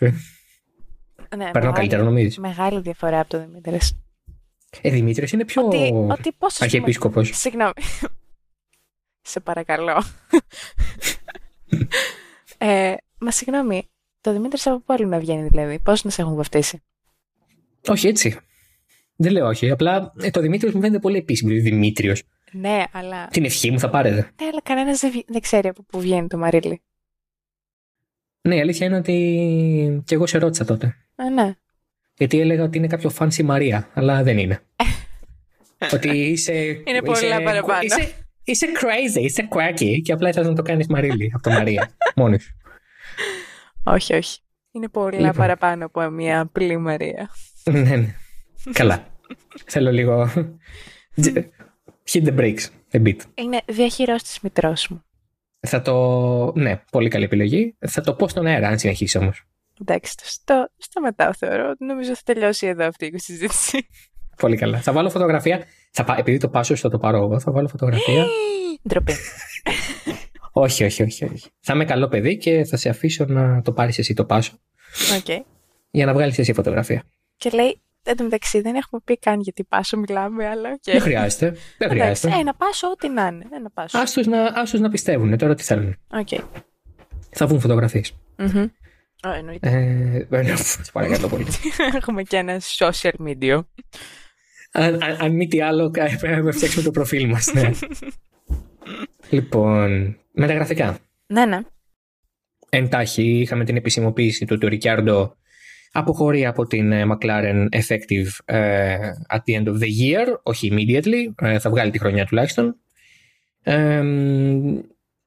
ναι, Περνάω καλύτερα, νομίζεις; Μεγάλη διαφορά από το Δημήτρης. Ε, Δημήτριος είναι πιο Ότι, ότι πώς ας πούμε- αρχιεπίσκοπος. Συγγνώμη. Σε παρακαλώ. ε, μα συγγνώμη, το Δημήτρης από πού άλλο να βγαίνει δηλαδή, πώς να σε έχουν βαφτίσει; Όχι έτσι. Δεν λέω όχι. Απλά ε, το Δημήτριος μου φαίνεται πολύ επίσημος. Δηλαδή Δημήτριος. Ναι, αλλά, Την ευχή μου θα πάρετε. ναι, αλλά κανένας δεν, βγει- δεν ξέρει από πού βγαίνει το Μαρίλι. Ναι, η αλήθεια είναι ότι και εγώ σε ρώτησα τότε. Ε, ναι. Γιατί έλεγα ότι είναι κάποιο fancy Μαρία, αλλά δεν είναι. ότι είσαι. Είναι πολλά είσαι, παραπάνω. Είσαι, είσαι crazy, είσαι quirky και απλά ήθελα να το κάνεις Μαρίλη από το Μαρία. Μόνη σου. Όχι, όχι. Είναι πολλά Λοιπόν. παραπάνω από μια απλή Μαρία. ναι, ναι. Καλά. Θέλω λίγο. Hit the brakes a bit. Είναι διαχειρός της μητρός μου. Θα το. Ναι, πολύ καλή επιλογή. Θα το πω στον αέρα, αν συνεχίσει όμως. Εντάξει, το στο, σταματάω θεωρώ. Νομίζω θα τελειώσει εδώ αυτή η συζήτηση. Πολύ καλά. Θα βάλω φωτογραφία. Θα, πά- επειδή το πάσο θα το πάρω εγώ, θα βάλω φωτογραφία. Ντροπή. όχι, όχι, όχι, όχι. Θα είμαι καλό παιδί και θα σε αφήσω να το πάρεις εσύ το πάσο Οκ. για να βγάλεις εσύ φωτογραφία. Και λέει, εν τω μεταξύ δεν έχουμε πει καν γιατί πάσο μιλάμε, αλλά οκ. Δεν χρειάζεται. Δεν Εντάξει, χρειάζεται. ένα πάσο, ό,τι να είναι. Ένα πάσο. Άστος να, άστος να πιστεύουν τώρα τι θέλουν. Οκ. Θα βγουν φωτογραφίες. Μμμ. Ω, εννοείται. Ε, ε, σε παρακαλώ πολύ. Έχουμε και ένα social media. αν, αν, αν μη τι άλλο, κα- πρέπει να φτιάξουμε το προφίλ μας. Ναι. λοιπόν, μεταγραφικά. ναι, ναι. Εντάχει είχαμε την επισημοποίηση του ότι ο Ρικιάρντο αποχωρεί από την ε, McLaren effective ε, at the end of the year, όχι immediately, ε, θα βγάλει τη χρονιά τουλάχιστον. Ε,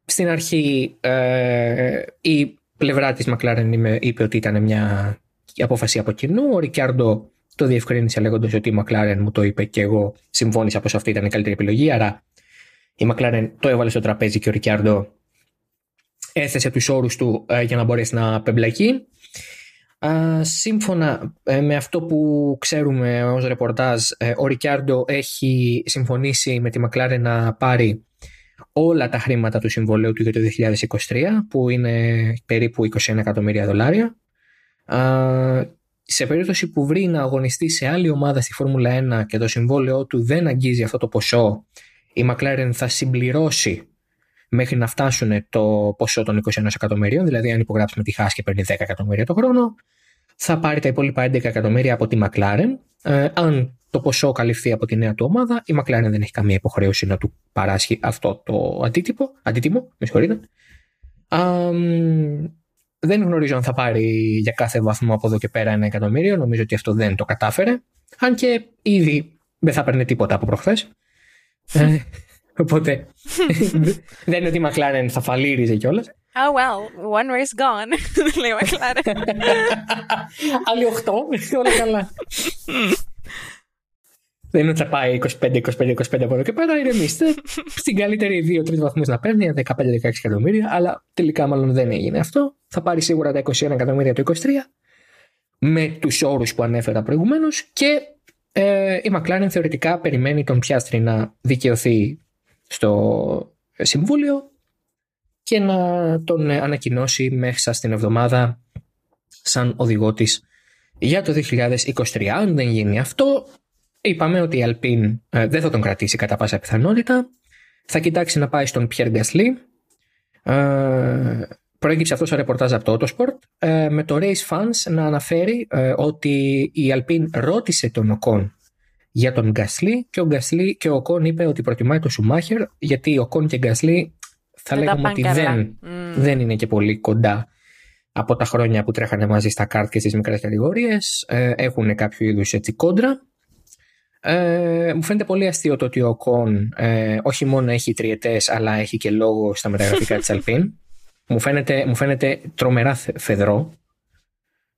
στην αρχή ε, η πλευρά της McLaren είπε, είπε ότι ήταν μια απόφαση από κοινού. Ο Ρικιάρντο το διευκρίνησε λέγοντας ότι η McLaren μου το είπε και εγώ συμφώνησα πως αυτή ήταν η καλύτερη επιλογή, άρα η McLaren το έβαλε στο τραπέζι και ο Ρικιάρντο έθεσε τους όρους του ε, για να μπορέσει να πεμπλακεί. Σύμφωνα ε, με αυτό που ξέρουμε ως ρεπορτάζ, ε, ο Ρικιάρντο έχει συμφωνήσει με τη Μακλάρε να πάρει όλα τα χρήματα του συμβολέου του για το 2023, που είναι περίπου 21 εκατομμύρια δολάρια. σε περίπτωση που βρει να αγωνιστεί σε άλλη ομάδα στη Φόρμουλα 1 και το συμβόλαιό του δεν αγγίζει αυτό το ποσό, η McLaren θα συμπληρώσει μέχρι να φτάσουν το ποσό των 21 εκατομμυρίων, δηλαδή αν υπογράψει με τη Haas και παίρνει 10 εκατομμύρια το χρόνο, θα πάρει τα υπόλοιπα 11 εκατομμύρια από τη McLaren. Ε, αν το ποσό καλυφθεί από τη νέα του ομάδα, η McLaren δεν έχει καμία υποχρέωση να του παράσχει αυτό το αντίτυπο, αντίτιμο. Με συγχωρείτε. δεν γνωρίζω αν θα πάρει για κάθε βαθμό από εδώ και πέρα ένα εκατομμύριο. Νομίζω ότι αυτό δεν το κατάφερε. Αν και ήδη δεν θα παίρνει τίποτα από προχθές. Ε, οπότε δεν είναι ότι η McLaren θα φαλήριζε κιόλας. Oh well, one race gone, λέει ο McLaren. Άλλοι 8, όλα καλά. Δεν είναι ότι θα πάει 25-25-25 από εδώ και πέρα, ηρεμήστε. Στην καλύτερη 2-3 βαθμούς να παίρνει, 15-16 εκατομμύρια, αλλά τελικά μάλλον δεν έγινε αυτό. Θα πάρει σίγουρα τα 21 εκατομμύρια το 23 με τους όρους που ανέφερα προηγουμένως και ε, η McLaren θεωρητικά περιμένει τον Πιάστρη να δικαιωθεί στο συμβούλιο και να τον ανακοινώσει μέσα στην εβδομάδα σαν οδηγό της για το 2023. Αν δεν γίνει αυτό, είπαμε ότι η Alpine ε, δεν θα τον κρατήσει κατά πάσα πιθανότητα. Θα κοιτάξει να πάει στον Pierre Gasly. Ε, προέκυψε αυτός το ρεπορτάζ από το Autosport ε, με το Race Fans να αναφέρει ε, ότι η Alpine ρώτησε τον Ocon για τον Gasly και ο Gasly και ο Ocon είπε ότι προτιμάει τον Schumacher γιατί ο Ocon και Gasly θα λέγαμε ότι δεν, δεν είναι και πολύ κοντά από τα χρόνια που τρέχανε μαζί στα κάρτ και στις μικρές κατηγορίες. Ε, έχουν κάποιο είδους έτσι κόντρα. Ε, μου φαίνεται πολύ αστείο το ότι ο Κον ε, όχι μόνο έχει τριετές αλλά έχει και λόγο στα μεταγραφικά της Αλπίν. Μου φαίνεται, μου φαίνεται τρομερά φεδρό.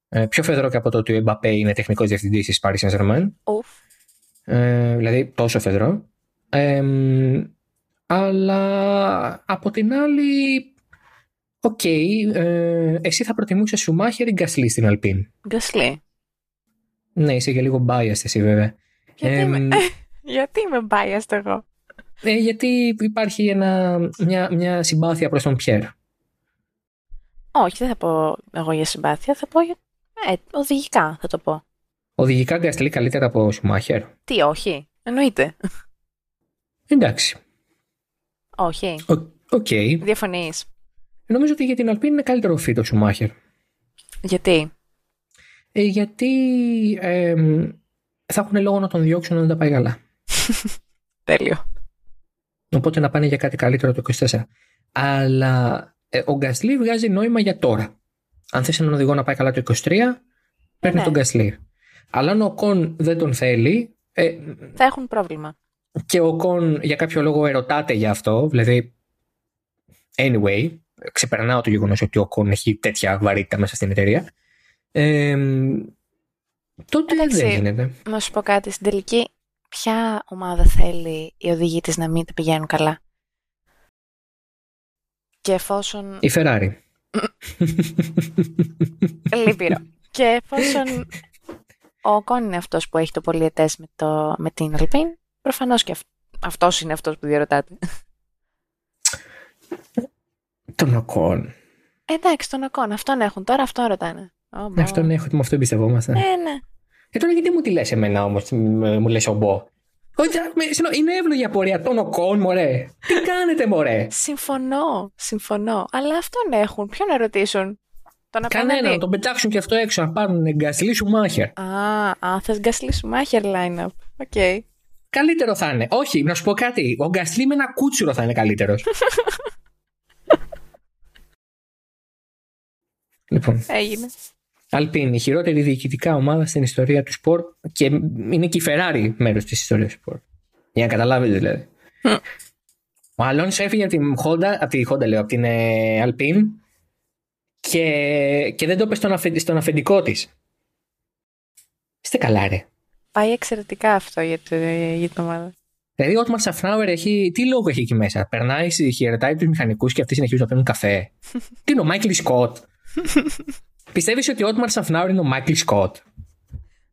Ε, πιο φαιδρό και από το ότι ο Εμπαπέ είναι τεχνικός διευθυντής της Paris Saint-Germain. Ε, δηλαδή τόσο φαιδρό. Ε, αλλά από την άλλη, OK, okay, ε, εσύ θα προτιμούσες Σουμάχερ ή Γκασλή στην Αλπίν; Γκασλή. Ναι, είσαι και λίγο biased εσύ βέβαια. Γιατί, ε, είμαι, γιατί είμαι biased εγώ; Ε, γιατί υπάρχει ένα, μια, μια συμπάθεια προς τον Πιέρ. Όχι, δεν θα πω εγώ για συμπάθεια, θα πω για... Ε, οδηγικά θα το πω. Οδηγικά Γκασλή καλύτερα από Σουμάχερ. Τι, όχι; Εννοείται. Εντάξει. Όχι. OK. Okay. Διαφωνεί. Νομίζω ότι για την Αλπίν είναι καλύτερο fit ο Σουμάχερ. Γιατί; Ε, γιατί ε, θα έχουν λόγο να τον διώξουν αν δεν τα πάει καλά. Τέλειο. Οπότε να πάνε για κάτι καλύτερο το 24. Αλλά ε, ο Γκασλί βγάζει νόημα για τώρα. Αν θες έναν οδηγό να πάει καλά το 23, παίρνει ναι. τον Γκασλί. Αλλά αν ο Κον δεν τον θέλει. Ε, θα έχουν πρόβλημα και ο Κον για κάποιο λόγο ερωτάται για αυτό. Δηλαδή, anyway, ξεπερνάω το γεγονός ότι ο Κον έχει τέτοια βαρύτητα μέσα στην εταιρεία. Ε, τότε Εντάξει, δεν γίνεται. Να σου πω κάτι. Στην τελική, ποια ομάδα θέλει οι οδηγοί τη να μην τα πηγαίνουν καλά; Και εφόσον. Η Ferrari. Λυπηρό. και εφόσον ο Κον είναι αυτός που έχει το πολιετές με, το, με την Alpine, Προφανώς και αυ... αυτός είναι αυτός που διαρωτάτε. Τον Οκόν. Εντάξει, τον Οκόν. Αυτόν έχουν. Τώρα αυτόν ρωτάνε. Oh, αυτόν έχουν, με αυτό εμπιστευόμαστε. Ναι, ναι. Ε, τώρα γιατί μου τη λες εμένα όμως, μου λες ομπό; Είναι εύλογη απορία. Τον Οκόν, μωρέ. Τι κάνετε, μωρέ; Συμφωνώ, συμφωνώ. Αλλά αυτόν έχουν. Ποιον να ρωτήσουν; Τον Κανένα, να τον πετάξουν και αυτό έξω, να πάρουν Γκασλί Σουμάχερ. Α, α θες Γκασλί Σουμάχερ line-up. OK. Okay καλύτερο θα είναι. Όχι, να σου πω κάτι. Ο Γκασλί με ένα κούτσουρο θα είναι καλύτερος. λοιπόν. Έγινε. Αλπίν, η χειρότερη διοικητικά ομάδα στην ιστορία του σπορ και είναι και η Ferrari μέρος της ιστορίας του σπορ. Για να καταλάβετε δηλαδή. Ο Αλόνσο έφυγε από την Honda, από τη Honda λέω, από την ε, και, και δεν το είπε στον, στον αφεντικό της. Είστε καλά, ρε. Πάει εξαιρετικά αυτό για, το, για την ομάδα. Δηλαδή, ο Ότμαρ Σαφνάουερ έχει. Τι λόγο έχει εκεί μέσα; Περνάει, χαιρετάει τους μηχανικούς και αυτοί συνεχίζουν να παίρνουν καφέ. τι είναι ο Μάικλ Σκοτ. Πιστεύεις ότι ο Ότμαρ Σαφνάουρ είναι ο Μάικλ Σκοτ.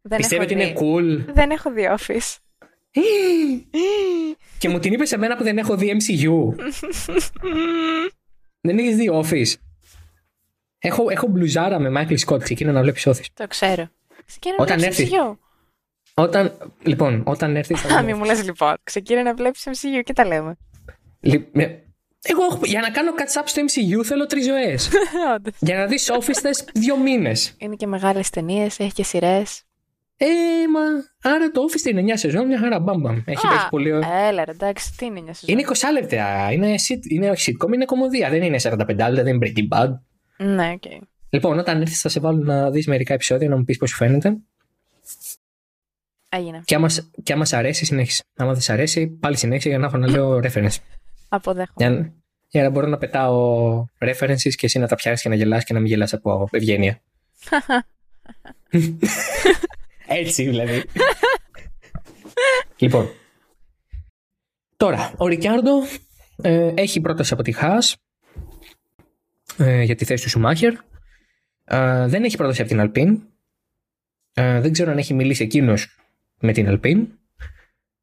Δεν Πιστεύει έχω ότι είναι δει. cool; Δεν έχω δει Office. Και μου την είπες σε μένα που δεν έχω δει MCU. δεν έχεις δει Office; Έχω, έχω μπλουζάρα με Michael Scott. Ξεκίνα να βλέπεις Office. Το ξέρω. Ξεκίνα Όταν να βλέπεις έρθεις. MCU. Όταν, λοιπόν, όταν έρθει. θα Α, δω. μη μου λες λοιπόν. Ξεκίνα να βλέπεις MCU και τα λέμε. Λι- με- Εγώ έχω- για να κάνω catch up στο MCU θέλω τρεις ζωές. Όντως. για να δεις Office θες δύο μήνες. Είναι και μεγάλες ταινίες, έχει και σειρές. Ε, μα. Άρα το Office είναι 9 σεζόν, μια χαρά μπαμπαμ. Έχει, Α, έχει πολύ. ωραίο- Έλα ρε, εντάξει, τι είναι μια σεζόν; Είναι 20 λεπτά. Είναι, sit- είναι όχι sitcom, είναι κωμωδία. Δεν είναι 45 λεπτά, δεν είναι Breaking Bad. Ναι, οκ. Λοιπόν, όταν έρθεις, θα σε βάλω να δεις μερικά επεισόδια να μου πεις πώς σου φαίνεται. Έγινε. Και άμα, σ- και άμα σ' αρέσει, συνέχισε. Άμα δεν σ' αρέσει, πάλι συνέχισε για να έχω να λέω reference. Αποδέχομαι. Για, να- για να μπορώ να πετάω references και εσύ να τα πιάσεις και να γελάς και να μην γελάς από ευγένεια. Έτσι δηλαδή. λοιπόν. Τώρα, ο Ρικιάρντο ε, έχει πρόταση από τη Χάς ε, για τη θέση του Σουμάχερ. Ε, δεν έχει πρόταση από την Αλπίν. Ε, δεν ξέρω αν έχει μιλήσει εκείνος με την Αλπίν.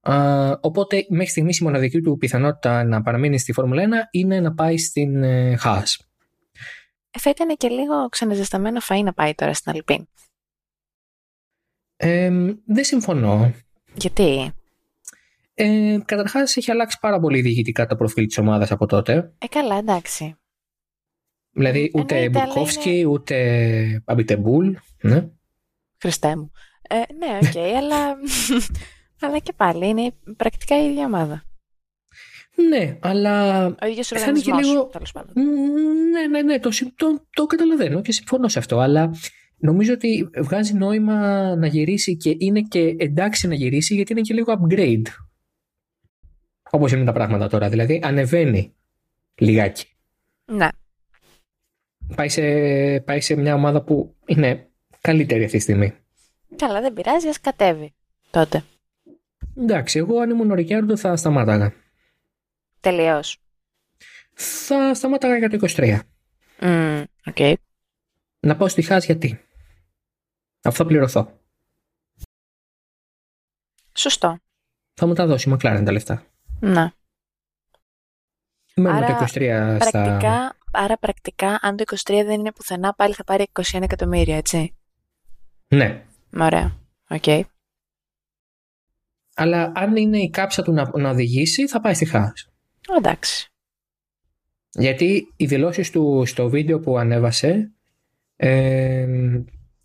Ε, οπότε μέχρι στιγμής η μοναδική του πιθανότητα να παραμείνει στη Φόρμουλα 1 είναι να πάει στην ε, Haas. Ε, θα ήταν και λίγο ξαναζεσταμένο φαΐ να πάει τώρα στην Αλπίν. Ε, δεν συμφωνώ. Γιατί; Ε, καταρχάς έχει αλλάξει πάρα πολύ διοικητικά το προφίλ της ομάδας από τότε. Ε, καλά, εντάξει. Δηλαδή ούτε Εννοείται, αλλά Μπουρκόφσκι ούτε Αμπιτεμπούλ. Ναι. Χριστέ μου. Ε, ναι, οκ, αλλά... αλλά και πάλι είναι πρακτικά η ίδια ομάδα. ναι, αλλά Ο ίδιος Θα είναι και οργανισμός, λίγο- τέλος πάντων. Μ, Ναι, ναι, ναι, το, συ- το, το καταλαβαίνω και συμφωνώ σε αυτό. Αλλά νομίζω ότι βγάζει νόημα να γυρίσει και είναι και εντάξει να γυρίσει γιατί είναι και λίγο upgrade. Όπως είναι τα πράγματα τώρα. Δηλαδή ανεβαίνει λιγάκι. Ναι. Πάει σε, πάει σε μια ομάδα που είναι καλύτερη αυτή τη στιγμή. Καλά, δεν πειράζει, ας κατέβει. Τότε. Εντάξει, εγώ αν ήμουν ο Ρικιάρντο θα σταμάταγα. Τελείως. Θα σταμάταγα για το 23. Μμμ, Οκ. Να πάω στη Χάς γιατί. Αφού θα πληρωθώ. Σωστό. Θα μου τα δώσει η McLaren τα λεφτά. Ναι. Μένουμε Άρα, το 23 στα... Πρακτικά, άρα πρακτικά, αν το 23 δεν είναι πουθενά, πάλι θα πάρει 21 εκατομμύρια, έτσι. Ναι. Ωραία. Οκ. Αλλά αν είναι η κάψα του να, να οδηγήσει, θα πάει στη Χάς. Εντάξει. Γιατί οι δηλώσεις του στο βίντεο που ανέβασε ε,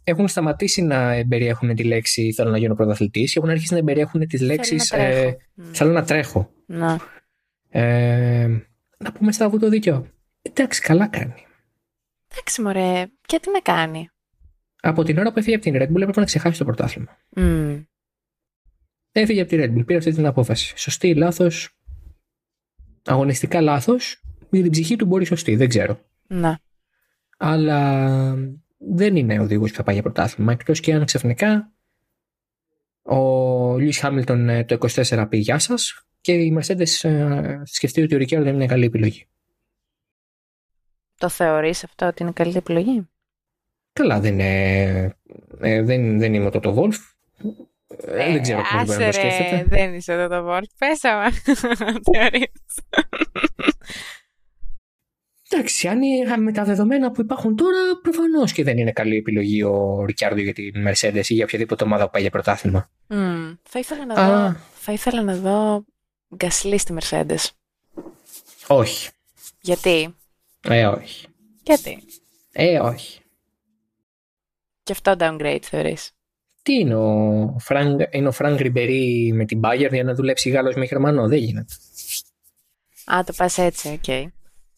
έχουν σταματήσει να περιέχουν τη λέξη θέλω να γίνω πρωταθλητής και έχουν αρχίσει να περιέχουν τις λέξεις Θέλω να τρέχω. ε, Μμ. θέλω να τρέχω. Να. Ε, να πούμε στα το δίκιο. Εντάξει, καλά κάνει. Εντάξει, μωρέ. Και τι να κάνει. Από την ώρα που έφυγε από την Red Bull έπρεπε να ξεχάσει το πρωτάθλημα. Μμ. Έφυγε από τη Red Bull, πήρε αυτή την απόφαση. Σωστή, λάθος, αγωνιστικά λάθος. Με την ψυχή του μπορεί σωστή, δεν ξέρω. Να. Αλλά δεν είναι οδηγός που θα πάει για πρωτάθλημα. Εκτός και αν ξαφνικά ο Λιούι Χάμιλτον ε, το 24 πει γεια σας και η Mercedes ε, σκεφτεί ότι ο Ρικιάρντο δεν είναι καλή επιλογή. Το θεωρείς αυτό ότι είναι καλή επιλογή; Καλά, δεν, είναι, ε, δεν, δεν είμαι ο Τότο Βόλφ. Ε, δεν ξέρω πώς μπορεί να το σκέφτεται. δεν είσαι εδώ το βόρτ. Πέσαμε. Θεωρείς. Εντάξει, αν είναι με τα δεδομένα που υπάρχουν τώρα, προφανώς και δεν είναι καλή επιλογή ο Ρικιάρντο για την Mercedes ή για οποιαδήποτε ομάδα που πάει για πρωτάθλημα. Μμ. Θα ήθελα να Α. δω, θα ήθελα να δω Γκασλί στη Mercedes. Όχι. Γιατί, Ε, όχι. γιατί; Ε, όχι. Και αυτό downgrade θεωρείς. Τι είναι ο Φρανκ, είναι ο Φρανκ Ριμπερί με την Bayern για να δουλέψει Γάλλος με Γερμανό. Δεν γίνεται. Α, το πας έτσι, οκ.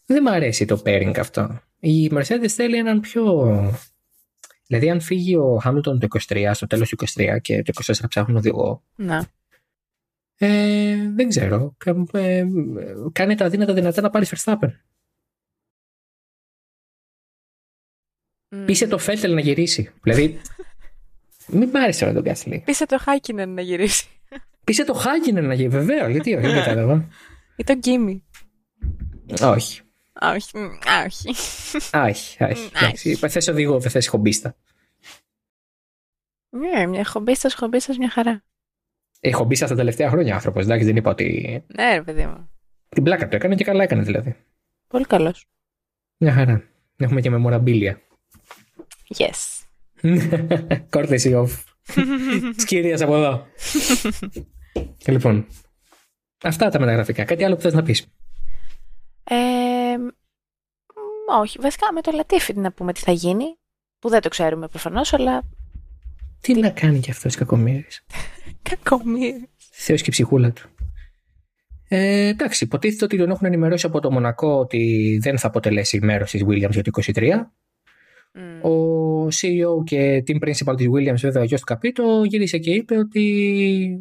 Δεν μου αρέσει το pairing αυτό. Η Mercedes θέλει έναν πιο... Δηλαδή αν φύγει ο Χάμιλτον το 23, στο τέλος του 23 και το 24 ψάχνουν οδηγό, Να. ε, δεν ξέρω. Κα- ε, κάνε τα δύνατα δυνατά να πάρεις Verstappen. Μμ. Πείσε το Φέλτελ να γυρίσει. Δηλαδή, μην πάρει τώρα τον Γκάσλι. Πείσε το Χάκινεν να γυρίσει. Πείσε το Χάκινεν να γυρίσει. Βεβαίως, γιατί όχι, δεν κατάλαβα. Ή τον Κίμη. όχι. Όχι, α, όχι. Α, όχι, όχι. Θες οδηγό, δεν θες χομπίστα. Ναι, μια χομπίστας, χομπίστας, μια χαρά. Ε, χομπίστα τα τελευταία χρόνια άνθρωπος, εντάξει, δεν είπα ότι... Ναι, ρε παιδί μου. Την πλάκα του έκανε και καλά έκανε δηλαδή. Πολύ καλός. Μια χαρά. Έχουμε και μεμοραμπίλια. Yes. Courtesy of. Τη κυρία από εδώ. λοιπόν. Αυτά τα μεταγραφικά. Κάτι άλλο που θες να πεις; Ε, όχι, βασικά με το Λατίφι να πούμε τι θα γίνει. Που δεν το ξέρουμε προφανώς, αλλά. Τι, να κάνει κι αυτός κακομοίρης; κακομοίρης. Θεός και ψυχούλα του. Ε, εντάξει, υποτίθεται ότι τον έχουν ενημερώσει από το Μονακό ότι δεν θα αποτελέσει μέρος της Williams για το 23. Ο CEO και team principal της Williams, βέβαια, ο Γιώργος Καπίτο, γύρισε και είπε ότι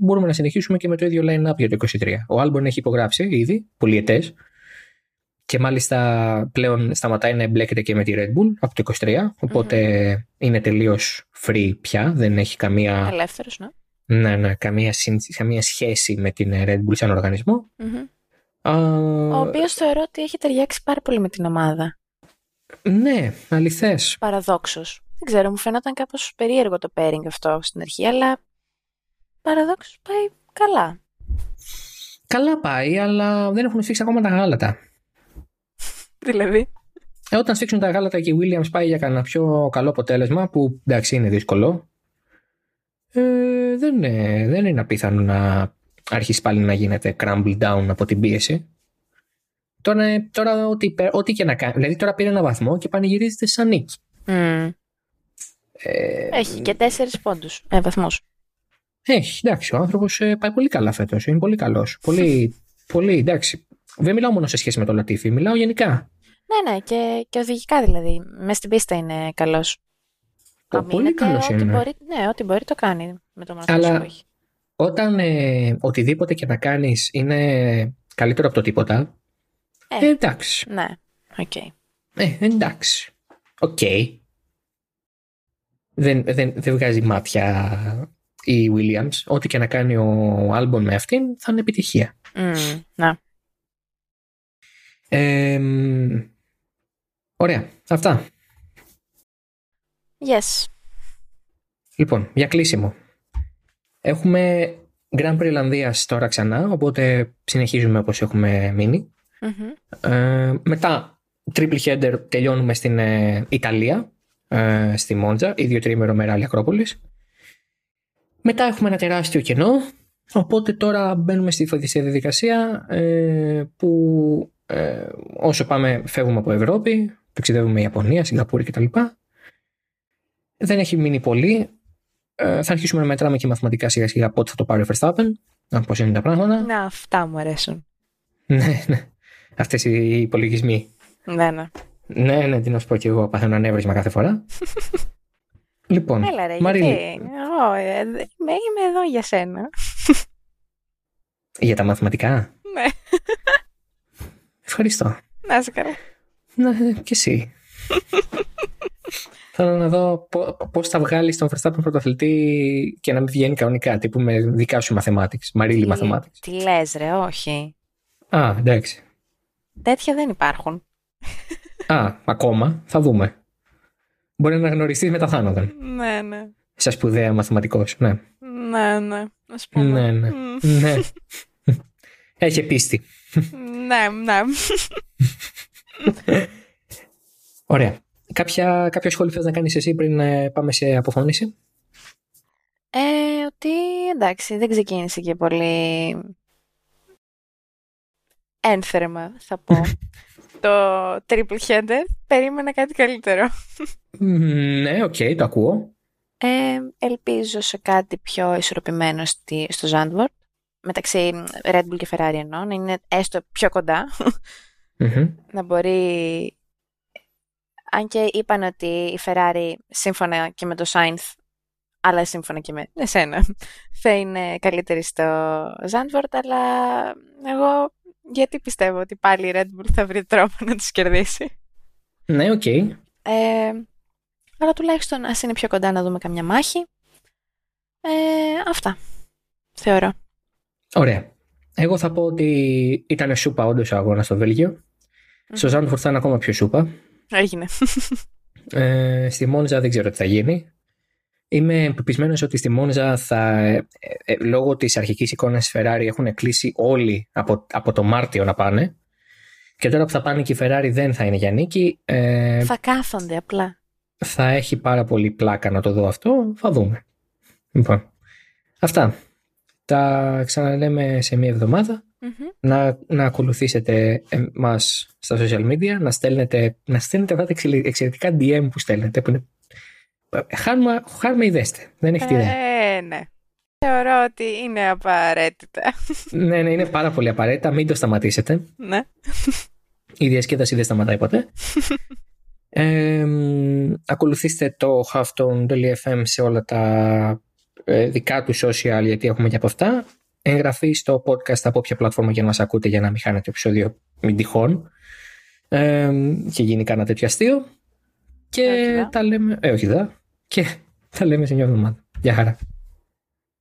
μπορούμε να συνεχίσουμε και με το ίδιο line-up για το 23. Ο Albon έχει υπογράψει ήδη, πολυετές, και μάλιστα πλέον σταματάει να εμπλέκεται και με τη Red Bull από το 23, οποτε είναι τελείως free πια, δεν έχει καμία... Ελεύθερος, ναι. Ναι, ναι, καμία, καμία σχέση με την Red Bull σαν οργανισμό. Ο οποίος θεωρώ ότι έχει ταιριάξει πάρα πολύ με την ομάδα. Ναι, αληθές. Παραδόξως. Δεν ξέρω, μου φαίνονταν κάπως περίεργο το pairing αυτό στην αρχή, αλλά παραδόξως πάει καλά. Καλά πάει, αλλά δεν έχουν σφίξει ακόμα τα γάλατα. δηλαδή; Ε, όταν σφίξουν τα γάλατα και η Williams πάει για κανένα πιο καλό αποτέλεσμα, που εντάξει είναι δύσκολο, ε, δεν, είναι, δεν είναι απίθανο να αρχίσει πάλι να γίνεται crumble down από την πίεση. Τώρα, τώρα ό,τι, ό,τι και να κάνει. Δηλαδή τώρα πήρε ένα βαθμό και πανηγυρίζεται σαν νίκη. Mm. Ε, Έχει και τέσσερις πόντους. Ε, βαθμού. Έχει, εντάξει. Ο άνθρωπος ε, πάει πολύ καλά φέτος. Είναι πολύ καλός. Πολύ, πολύ, εντάξει. Δεν μιλάω μόνο σε σχέση με το Λατίφι, μιλάω γενικά. Ναι, ναι, και, και οδηγικά δηλαδή. Μέσα στην πίστα είναι καλός. Πολύ καλός είναι. Μπορεί, ναι, ό,τι μπορεί το κάνει με το μηχάνημα Αλλά όταν ε, οτιδήποτε και να κάνεις είναι καλύτερο από το τίποτα, ε, ε, εντάξει. Ναι, OK. Okay. Ε, εντάξει. OK. Okay. Δεν, δεν, δεν βγάζει μάτια η Williams. Ό,τι και να κάνει ο Άλμπον με αυτήν θα είναι επιτυχία. Mm, να. Ε, ωραία. Αυτά. Yes. Λοιπόν, για κλείσιμο. Έχουμε Grand Prix Ολλανδίας τώρα ξανά, οπότε συνεχίζουμε όπως έχουμε μείνει. Ε, μετά, triple header τελειώνουμε στην ε, Ιταλία, ε, στη Μόντζα, ίδιο τρίμερο με ράλι Ακρόπολης. Μετά έχουμε ένα τεράστιο κενό, οπότε τώρα μπαίνουμε στη διαδικασία ε, που ε, όσο πάμε φεύγουμε από Ευρώπη, ταξιδεύουμε Ιαπωνία, Σιγκαπούρη κτλ. Δεν έχει μείνει πολύ. Ε, θα αρχίσουμε να μετράμε και μαθηματικά σιγά σιγά πότε θα το πάρει ο Verstappen, πώ είναι τα πράγματα. Να, αυτά μου αρέσουν. ναι, ναι αυτές οι υπολογισμοί. Ναι, ναι. Ναι, ναι, τι να σου πω και εγώ, παθαίνω ανέβρισμα κάθε φορά. λοιπόν, Έλα ρε, Μαρίλη. γιατί. Εγώ, ε, είμαι εδώ για σένα. για τα μαθηματικά. Ναι. Ευχαριστώ. Να είσαι καλά. Ναι, και εσύ. Θέλω να δω πώς θα βγάλεις τον Verstappen πρωταθλητή και να μην βγαίνει κανονικά. Τύπου με δικά σου mathematics. Μαρίλη mathematics. Τι λες, ρε, όχι. Α, εντάξει. Τέτοια δεν υπάρχουν. Α, ακόμα. Θα δούμε. Μπορεί να γνωριστεί μετά θάνατον. Ναι, ναι. Σαν σπουδαία μαθηματικός, ναι. Ναι, ναι. Ας πούμε. Ναι, ναι. ναι. Έχει πίστη. ναι, ναι. Ωραία. Κάποια, κάποιο σχόλιο θες να κάνεις εσύ πριν ε, πάμε σε αποφώνηση; Ε, ότι εντάξει, δεν ξεκίνησε και πολύ ένθερμα θα πω το triple header. Περίμενα κάτι καλύτερο. Ναι, OK, okay, το ακούω. Ε, ελπίζω σε κάτι πιο ισορροπημένο στη, στο Zandvoort. Μεταξύ Red Bull και Ferrari εννοώ, να είναι έστω πιο κοντά Να μπορεί... Αν και είπαν ότι η Ferrari σύμφωνα και με το Sainz αλλά σύμφωνα και με εσένα, θα είναι καλύτερη στο Zandvoort, αλλά εγώ γιατί πιστεύω ότι πάλι η Red Bull θα βρει τρόπο να τους κερδίσει; Ναι, OK. Okay. Ε, αλλά τουλάχιστον ας είναι πιο κοντά να δούμε καμιά μάχη. Ε, αυτά, θεωρώ. Ωραία. Εγώ θα πω ότι ήταν σούπα όντως ο αγώνας στο Βέλγιο. Στο Ζάντφορτ θα είναι ακόμα πιο σούπα. Έγινε. Ε, στη Μόνζα δεν ξέρω τι θα γίνει. Είμαι πεπισμένος ότι στη Μόνζα θα, ε, ε, λόγω της αρχικής εικόνας της Ferrari έχουν κλείσει όλοι από, από το Μάρτιο να πάνε. Και τώρα που θα πάνε και η Ferrari δεν θα είναι για νίκη. Ε, θα κάθονται απλά. Θα έχει πάρα πολύ πλάκα να το δω αυτό. Θα δούμε. Λοιπόν, αυτά. Τα ξαναλέμε σε μία εβδομάδα. Μμμ. Να, να ακολουθήσετε μας στα social media, να στέλνετε, να στέλνετε αυτά τα εξελι- εξαιρετικά DM που στέλνετε. Που είναι... Χάρμα, χάρμα ιδέστε. Δεν έχετε ιδέα. Ε, ναι. Θεωρώ ότι είναι απαραίτητα. ναι, ναι, είναι πάρα πολύ απαραίτητα. Μην το σταματήσετε. ναι. Η διασκέδαση δεν σταματάει ποτέ. Ε, μ, ακολουθήστε το halftone.fm σε όλα τα ε, δικά του social γιατί έχουμε και από αυτά. Εγγραφή στο podcast από όποια πλατφόρμα για να μας ακούτε για να μην χάνετε επεισόδιο μην τυχόν. Ε, και γίνει κανένα τέτοιο αστείο. Και Όχι δα. τα λέμε... Ε, όχι δα. Και τα λέμε σε μια εβδομάδα. Γεια χαρά.